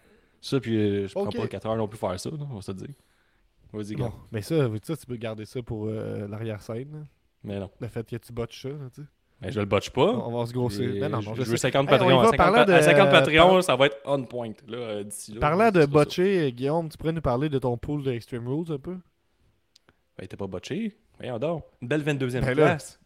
Ça, puis euh, je prends Ok. pas 4 heures non plus faire ça, là, on va se dire. Vas-y. Bon, mais ça, ça, tu peux garder ça pour euh, l'arrière-scène. Mais non. Le fait que tu botches ça, tu sais. Mais je le botche pas. On va se grosser. Et Ben non, non, je, veux sais. 50 Hey, on y Patreons. va, à 50, parlant pa- à de- 50 Patreons, par- ça va être on point là, euh, d'ici là. Parlant de ça. botcher, Guillaume, tu pourrais nous parler de ton pool de Extreme Rules un peu? Ben, t'es pas botché. Voyons donc. Une belle 22e Ben là, place.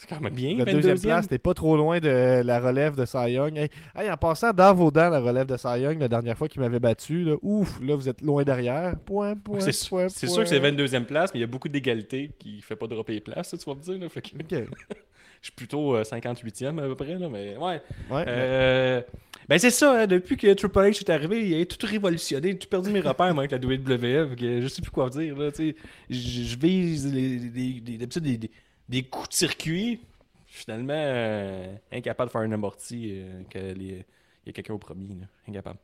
C'est quand même bien, La 22e. deuxième place, t'es pas trop loin de la relève de Cy Young. Hey, hey, en passant dans vos dents, la relève de Cy Young, la dernière fois qu'il m'avait battu, là, ouf, là, vous êtes loin derrière. Point, point, C'est sûr, que c'est 22e place, mais il y a beaucoup d'égalité qui fait pas dropper les places, ça, tu vas me dire. Là, fait que je suis plutôt euh, 58e à peu près, là, mais ouais. Ouais. Euh, ben c'est ça, hein, depuis que Triple H est arrivé, il a tout révolutionné, j'ai tout perdu mes repères moi, avec la WWE, je sais plus quoi dire. Là, je, vise les, les- des, coups de circuit, finalement euh, incapable de faire un amorti euh, que les- il y a quelqu'un au premier, là. incapable.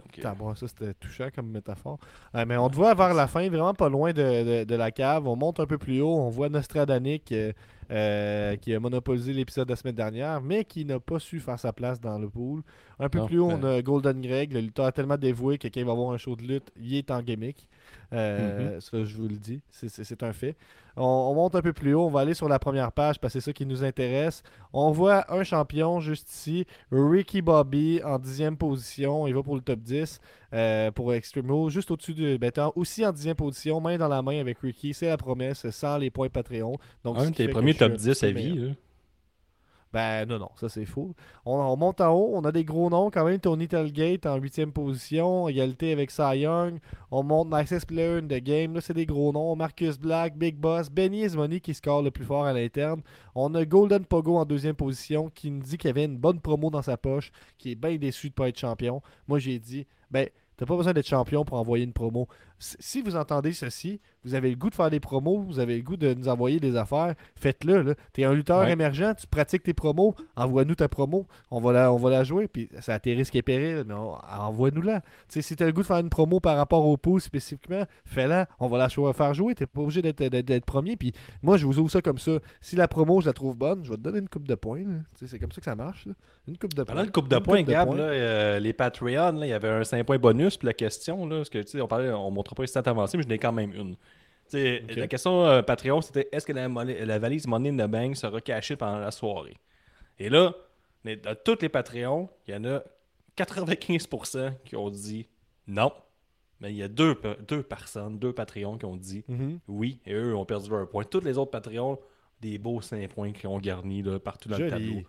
Donc, euh, Tabouin, ça c'était touchant comme métaphore. Euh, mais on te voit vers la fin, vraiment pas loin de, de- de la cave. On monte un peu plus haut. On voit Nostradanic euh, euh, qui a monopolisé l'épisode de la semaine dernière, mais qui n'a pas su faire sa place dans le pool. Un peu Non, plus haut, ben- on a Golden Greg, le lutteur tellement dévoué que quand il va avoir un show de lutte, il est en gimmick. Euh, Ça, je vous le dis, c'est- un fait. On, on monte un peu plus haut, on va aller sur la première page parce que c'est ça qui nous intéresse. On voit un champion juste ici, Ricky Bobby en dixième position. Il va pour le top 10 euh, pour Extreme Rules, juste au-dessus de. T'es en- aussi en dixième position, main dans la main avec Ricky. C'est la promesse, sans les points Patreon. Donc, un de tes premiers top petit 10 peu à vie. Ben non, non, ça c'est faux. On, on monte en haut, on a des gros noms quand même. Tony Telgate en huitième position, égalité avec Cy Young. On monte Nicest Player in the Game, là c'est des gros noms. Marcus Black, Big Boss, Benny Ismoney qui score le plus fort à l'interne. On a Golden Pogo en deuxième position qui nous dit qu'il avait une bonne promo dans sa poche, qui est bien déçu de pas être champion. Moi j'ai dit, ben t'as pas besoin d'être champion pour envoyer une promo. Si- vous entendez ceci, vous avez le goût de faire des promos, vous avez le goût de nous envoyer des affaires, faites-le. Là. T'es un lutteur Ouais. émergent, tu pratiques tes promos, envoie-nous ta promo, on va la, on va la jouer, puis ça a tes risques et périls, mais envoie-nous-la. Tu si t'as le goût de faire une promo par rapport au pool spécifiquement, fais-la, on va la faire jouer, t'es pas obligé d'être, premier, puis moi je vous ouvre ça comme ça. Si la promo, je la trouve bonne, je vais te donner une coupe de points. Tu C'est comme ça que ça marche. là. Une coupe de points. Pendant le coupe de Une points, coupe de points. là, euh, les Patreons, il y avait un 5 points bonus. Puis la question, là, parce que tu on parlait, on ne montrera pas les stats avancées, mais je n'ai quand même une. La question euh, Patreon, c'était est-ce que la, valise Money in the Bank sera cachée pendant la soirée? Et là, dans tous les Patreons, il y en a 95% qui ont dit non. Mais il y a deux, pe- deux personnes, deux Patreons qui ont dit Mhm. oui, et eux ont perdu leur point. Tous les autres Patreons, des beaux 5 points qui ont garni là, partout dans Joli. le tableau.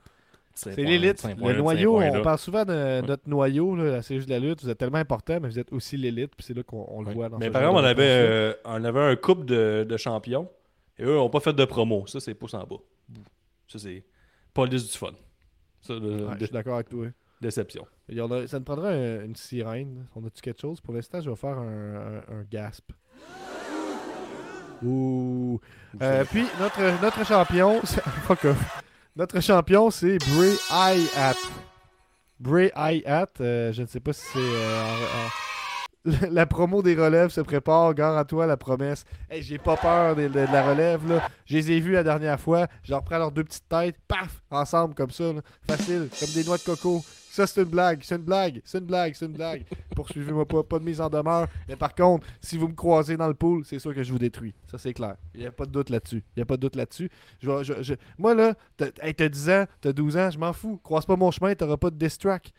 C'est l'élite. Le noyau, on parle souvent de notre noyau, là, la CG de la lutte. Vous êtes tellement important, mais vous êtes aussi l'élite, puis c'est là qu'on on le Ouais. voit dans Mais par exemple, on avait, euh, on avait un couple de, de champions et eux n'ont pas fait de promo. Ça, c'est pouce en bas. Ça, c'est pas liste du fun. Ça, Ouais, je suis d'accord avec toi. déception. Il y en a- ça nous prendrait un- une sirène. On a-tu quelque chose? Pour l'instant, je vais faire un, un- un gasp. Ouh. Euh, puis, notre, notre champion, c'est- fuck off. Notre champion, c'est Bray Hayat. Bray Hayat, euh, je ne sais pas si c'est. euh, La, promo des relèves se prépare. Gare à toi, la promesse. Hey, j'ai pas peur de la relève. Là. Je les ai vus la dernière fois. Je leur prends leurs deux petites têtes. Paf Ensemble, comme ça. là. Facile. Comme des noix de coco. Ça, c'est une blague. C'est une blague. C'est une blague. C'est une blague. Poursuivez-moi pas. Pas de mise en demeure. Mais par contre, si vous me croisez dans le pool, c'est sûr que je vous détruis. Ça, c'est clair. Il n'y a pas de doute là-dessus. Il n'y a pas de doute là-dessus. Je vais- je- je- Moi, là, t'as hey, t'as 10 ans, t'as 12 ans, je m'en fous. Croise pas mon chemin, t'auras pas de distract.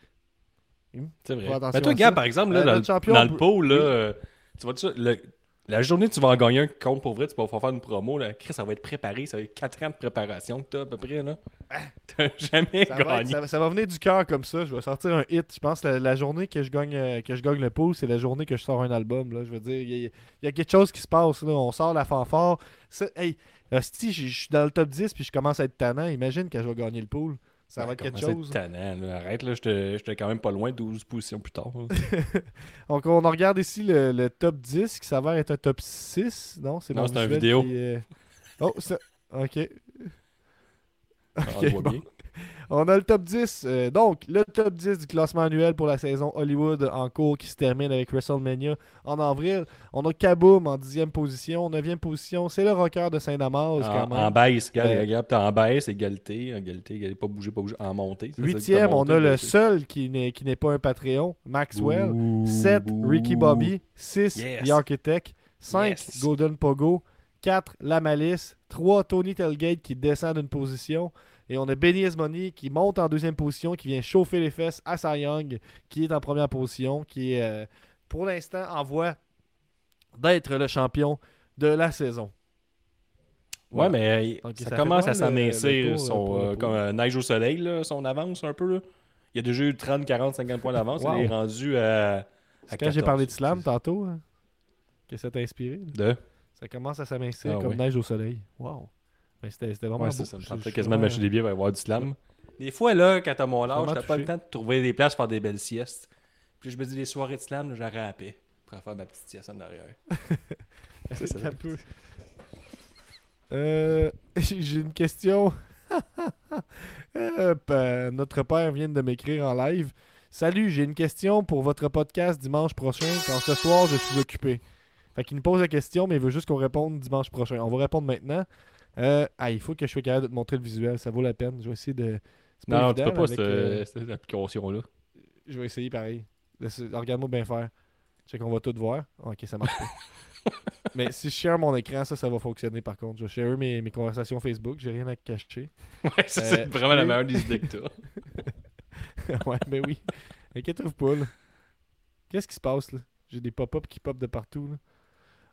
C'est vrai. Mais toi, ça. par exemple, là, Euh, dans, le- champion, dans le pot, là, oui. euh, tu vois le- la journée que tu vas en gagner un compte pour vrai, tu vas faire une promo. Là, Chris, ça va être préparé. Ça va être 4 ans de préparation que tu as à peu près. là. T'as jamais Ça va, être- gagné. ça va- ça va venir du cœur comme ça. Je vais sortir un hit. Je pense que la, la journée que je gagne euh, que je gagne le pool, c'est la journée que je sors un album. Là. Je veux dire, il y, a- il y a quelque chose qui se passe. Là. On sort la fanfare. Ça- hey, si je suis dans le top 10 puis je commence à être tannant, imagine que je vais gagner le pool. Ça va être quelque chose. tannant, là. Arrête, là, j'étais quand même pas loin, 12 positions plus tard. Donc, on regarde ici le, le top 10 qui s'avère être un top 6. Non, c'est Non, c'est un vidéo. qui, euh, Oh, ça... Ok. on le voit bon. bien. On a le top 10. euh, donc, le top 10 du classement annuel pour la saison Hollywood en cours qui se termine avec WrestleMania en avril. On a Kaboom en 10e position. 9e position, c'est le rocker de Saint-Damas En, en baisse, regarde, Euh, regarde, en baisse, égalité, égalité, égalité, pas bouger, pas bouger, en montée. c'est ça, Huitième, t'as on monté, a le seul qui n'est qui n'est pas un Patreon, Maxwell. Bouh, 7, bouh. Ricky Bobby. 6, Yes. The Architect. 5, Yes. Golden Pogo. 4, La Malice. 3, Tony Telgate qui descend d'une position. Et on a Benny Money qui monte en deuxième position, qui vient chauffer les fesses à Cy Young, qui est en première position, qui est euh, pour l'instant en voie d'être le champion de la saison. Ouais, mais Donc, ça, commence à s'amincir, son, euh, comme neige au soleil, là, son avance un peu. Là. Il y a déjà eu 30, 40, 50 points d'avance. Wow. Il est rendu à. à quand j'ai 14. parlé de slam tantôt, hein, que ça t'a inspiré. De? Ça commence à s'amincir Ah comme neige au soleil. Wow. Mais c'était c'était vraiment Ouais, beau. ça, ça me je- quasiment de m'acheter des billets, il va y avoir du slam. Des fois, là, quand t'as mon âge, t'as pas le temps de trouver des places pour faire des belles siestes. Puis je me dis, les soirées de slam, là, j'aurais à paix pour faire ma petite sieste en arrière. C'est ça. Peu. Euh, J'ai une question. Euh, notre père vient de m'écrire en live. Salut, j'ai une question pour votre podcast dimanche prochain, quand ce soir je suis occupé. Fait qu'il nous pose la question, mais il veut juste qu'on réponde dimanche prochain. On va répondre maintenant. Euh, ah, il faut que je sois capable de te montrer le visuel, ça vaut la peine. Je vais essayer de. c'est Non, tu peux pas avec, cette, euh, cette application-là. Je vais essayer pareil. Regarde-moi bien faire. Sais qu'on va tout voir. Ok, ça marche pas. Mais si je share mon écran, ça, ça va fonctionner par contre. Je share mes, mes conversations Facebook, j'ai rien à cacher. Ouais, ça, Euh, c'est vraiment la meilleure des idées que t'as. ouais, ben oui. Inquiète-vous pas, là. Qu'est-ce qui se passe, là? J'ai des pop-up qui pop de partout, là.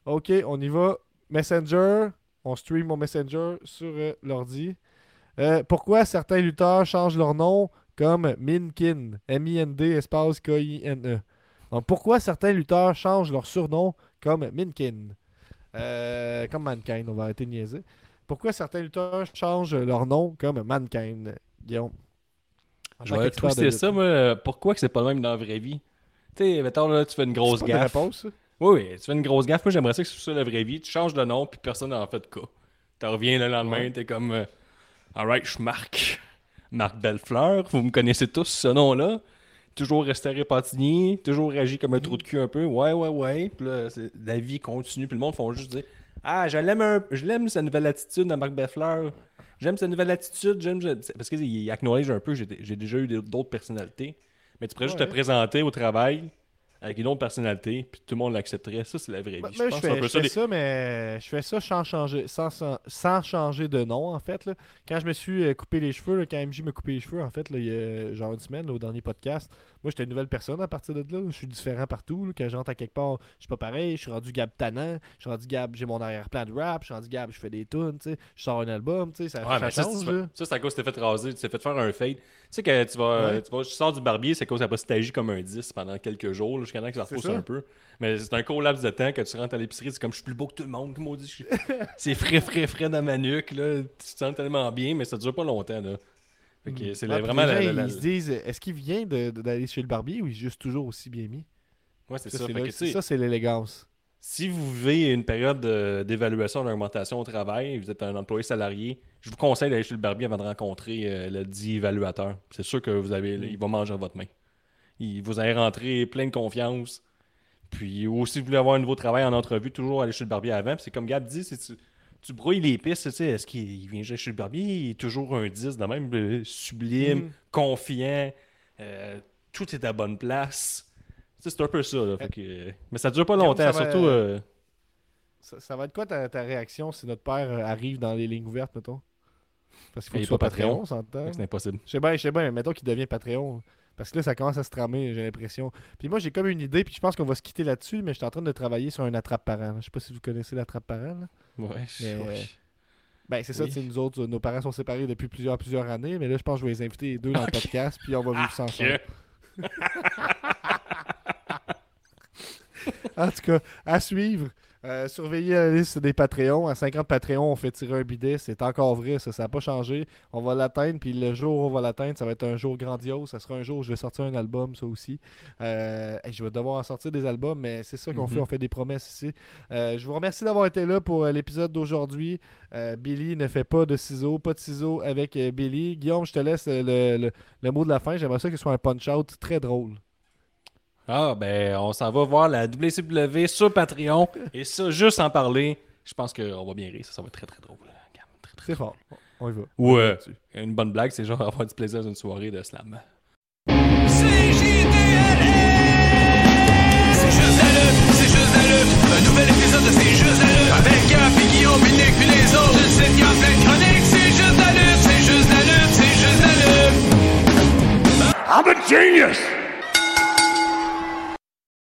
Ok, on y va. Messenger. On stream mon Messenger sur euh, l'ordi. Euh, pourquoi certains lutteurs changent leur nom comme Minkin? M-I-N-D espace K-I-N-E. Donc, pourquoi certains lutteurs changent leur surnom comme Minkin? Euh, comme Mankind, on va arrêter de niaiser. Pourquoi certains lutteurs changent leur nom comme Mankind? Guillaume? Je vais twister ça, moi. Pourquoi que c'est pas le même dans la vraie vie? Tu sais, mettons, là, tu fais une grosse gaffe. réponse, ça? Oui, oui, tu fais une grosse gaffe. Moi, j'aimerais ça que ce soit la vraie vie. Tu changes de nom, puis personne n'en fait de cas. Tu reviens le lendemain, t'es comme. euh, Alright, je suis Marc. Marc Bellefleur. Vous me connaissez tous, ce nom-là. Toujours resté à Répentigny, toujours réagi comme un trou de cul un peu. Ouais, ouais, ouais. Puis là, la vie continue. Puis le monde font juste dire Ah, je l'aime un... je l'aime sa nouvelle attitude à Marc Bellefleur. J'aime sa nouvelle attitude. J'aime. Parce qu'il acknowledge un peu, j'ai j'ai déjà eu d'autres personnalités. Mais tu pourrais juste te présenter au travail avec une autre personnalité, puis tout le monde l'accepterait. Ça, c'est la vraie vie. Ben, je pense fais, je ça. fais les- ça, mais je fais ça sans changer, sans, sans, sans changer de nom, en fait. là. Quand je me suis euh, coupé les cheveux, là, quand MJ m'a coupé les cheveux, en fait, là, il y a genre une semaine, au dernier podcast, moi, j'étais une nouvelle personne à partir de là. Je suis différent partout. là. Quand j'entre à quelque part, je suis pas pareil. Je suis rendu Gab Tannant. Je suis rendu Gab, j'ai mon arrière-plan de rap. Je suis rendu Gab, je fais des tunes. Je sors un album. Ça, Ouais, ça ça, change, là. ça, c'est à cause que tu t'es fait raser, tu t'es fait faire un fade. Tu sais que tu vas, Ouais. tu vas, tu sors du barbier, c'est à cause que tu t'agis comme un 10 pendant quelques jours, jusqu'à temps que ça repousse ça. un peu. Mais c'est un court laps de temps que tu rentres à l'épicerie, c'est comme je suis plus beau que tout le monde, comme on dit. je suis- c'est frais, frais, frais dans ma nuque, là. Tu te sens tellement bien, mais ça dure pas longtemps, là. Que c'est Ah, vraiment la, gens, la- la- Ils se disent, est-ce qu'il vient d'aller chez le barbier ou il est juste toujours aussi bien mis? Ouais, c'est Ça, ça. c'est que, l'élégance. Si vous vivez une période de- d'évaluation, d'augmentation au travail, vous êtes un employé salarié, je vous conseille d'aller chez le barbier avant de rencontrer euh, le dit évaluateur. C'est sûr que vous avez, Mm. il va manger à votre main. Il, vous allez rentrer plein de confiance. Puis aussi, vous voulez avoir un nouveau travail en entrevue, toujours aller chez le barbier avant. Puis c'est comme Gab dit, c'est tu, tu brouilles les pistes, tu sais, est-ce qu'il il vient juste chez le barbier, il est toujours un 10 de même, euh, sublime, Mm. confiant, euh, tout est à bonne place. Tu sais, C'est un peu ça. là, fait que, euh, mais ça dure pas longtemps, ça va- surtout... Ça, ça va être quoi ta, ta réaction si notre père arrive dans les lignes ouvertes, mettons? Parce qu'il faut Il qu'il soit Patreon, Patreon. C'est impossible. Je sais bien, je sais bien, mais mettons qu'il devient Patreon. Parce que là, ça commence à se tramer, j'ai l'impression. Puis moi, j'ai comme une idée, puis je pense qu'on va se quitter là-dessus, mais je suis en train de travailler sur un attrape-parent. Je sais pas si vous connaissez l'attrape-parent. Ouais, Mais, ouais. euh, Ben, c'est ça, Oui. nous autres, nos parents sont séparés depuis plusieurs, plusieurs années, mais là, je pense que je vais les inviter les deux dans le podcast, puis on va vivre ça ensemble. Ok. En tout cas, à suivre. Euh, surveillez la liste des Patreons. À 50 Patreons, on fait tirer un bidet. C'est encore vrai, ça. Ça n'a pas changé. On va l'atteindre. Puis le jour où on va l'atteindre, ça va être un jour grandiose. Ça sera un jour où je vais sortir un album, ça aussi. Euh, je vais devoir en sortir des albums, mais c'est ça qu'on Mhm. fait. On fait des promesses ici. Euh, je vous remercie d'avoir été là pour l'épisode d'aujourd'hui. Billy ne fait pas de ciseaux. Pas de ciseaux avec Billy. Guillaume, je te laisse le, le- le mot de la fin. J'aimerais ça que ce soit un punch-out très drôle. Ah, ben, on s'en va voir la WCW sur Patreon. Et ça, juste en parler, je pense qu'on va bien rire. Ça, ça va être très, très drôle. Gam, très, très C'est fort. On y va. Ou euh, une bonne blague, c'est genre avoir du plaisir dans une soirée de slam. C'est juste la lutte, c'est juste la lutte Un nouvel épisode de C'est juste la lutte Avec Gap et Guillaume, puis Nick, puis les autres Une en pleine chronique C'est juste la lutte, c'est juste la lutte, c'est juste la lutte I'm a genius!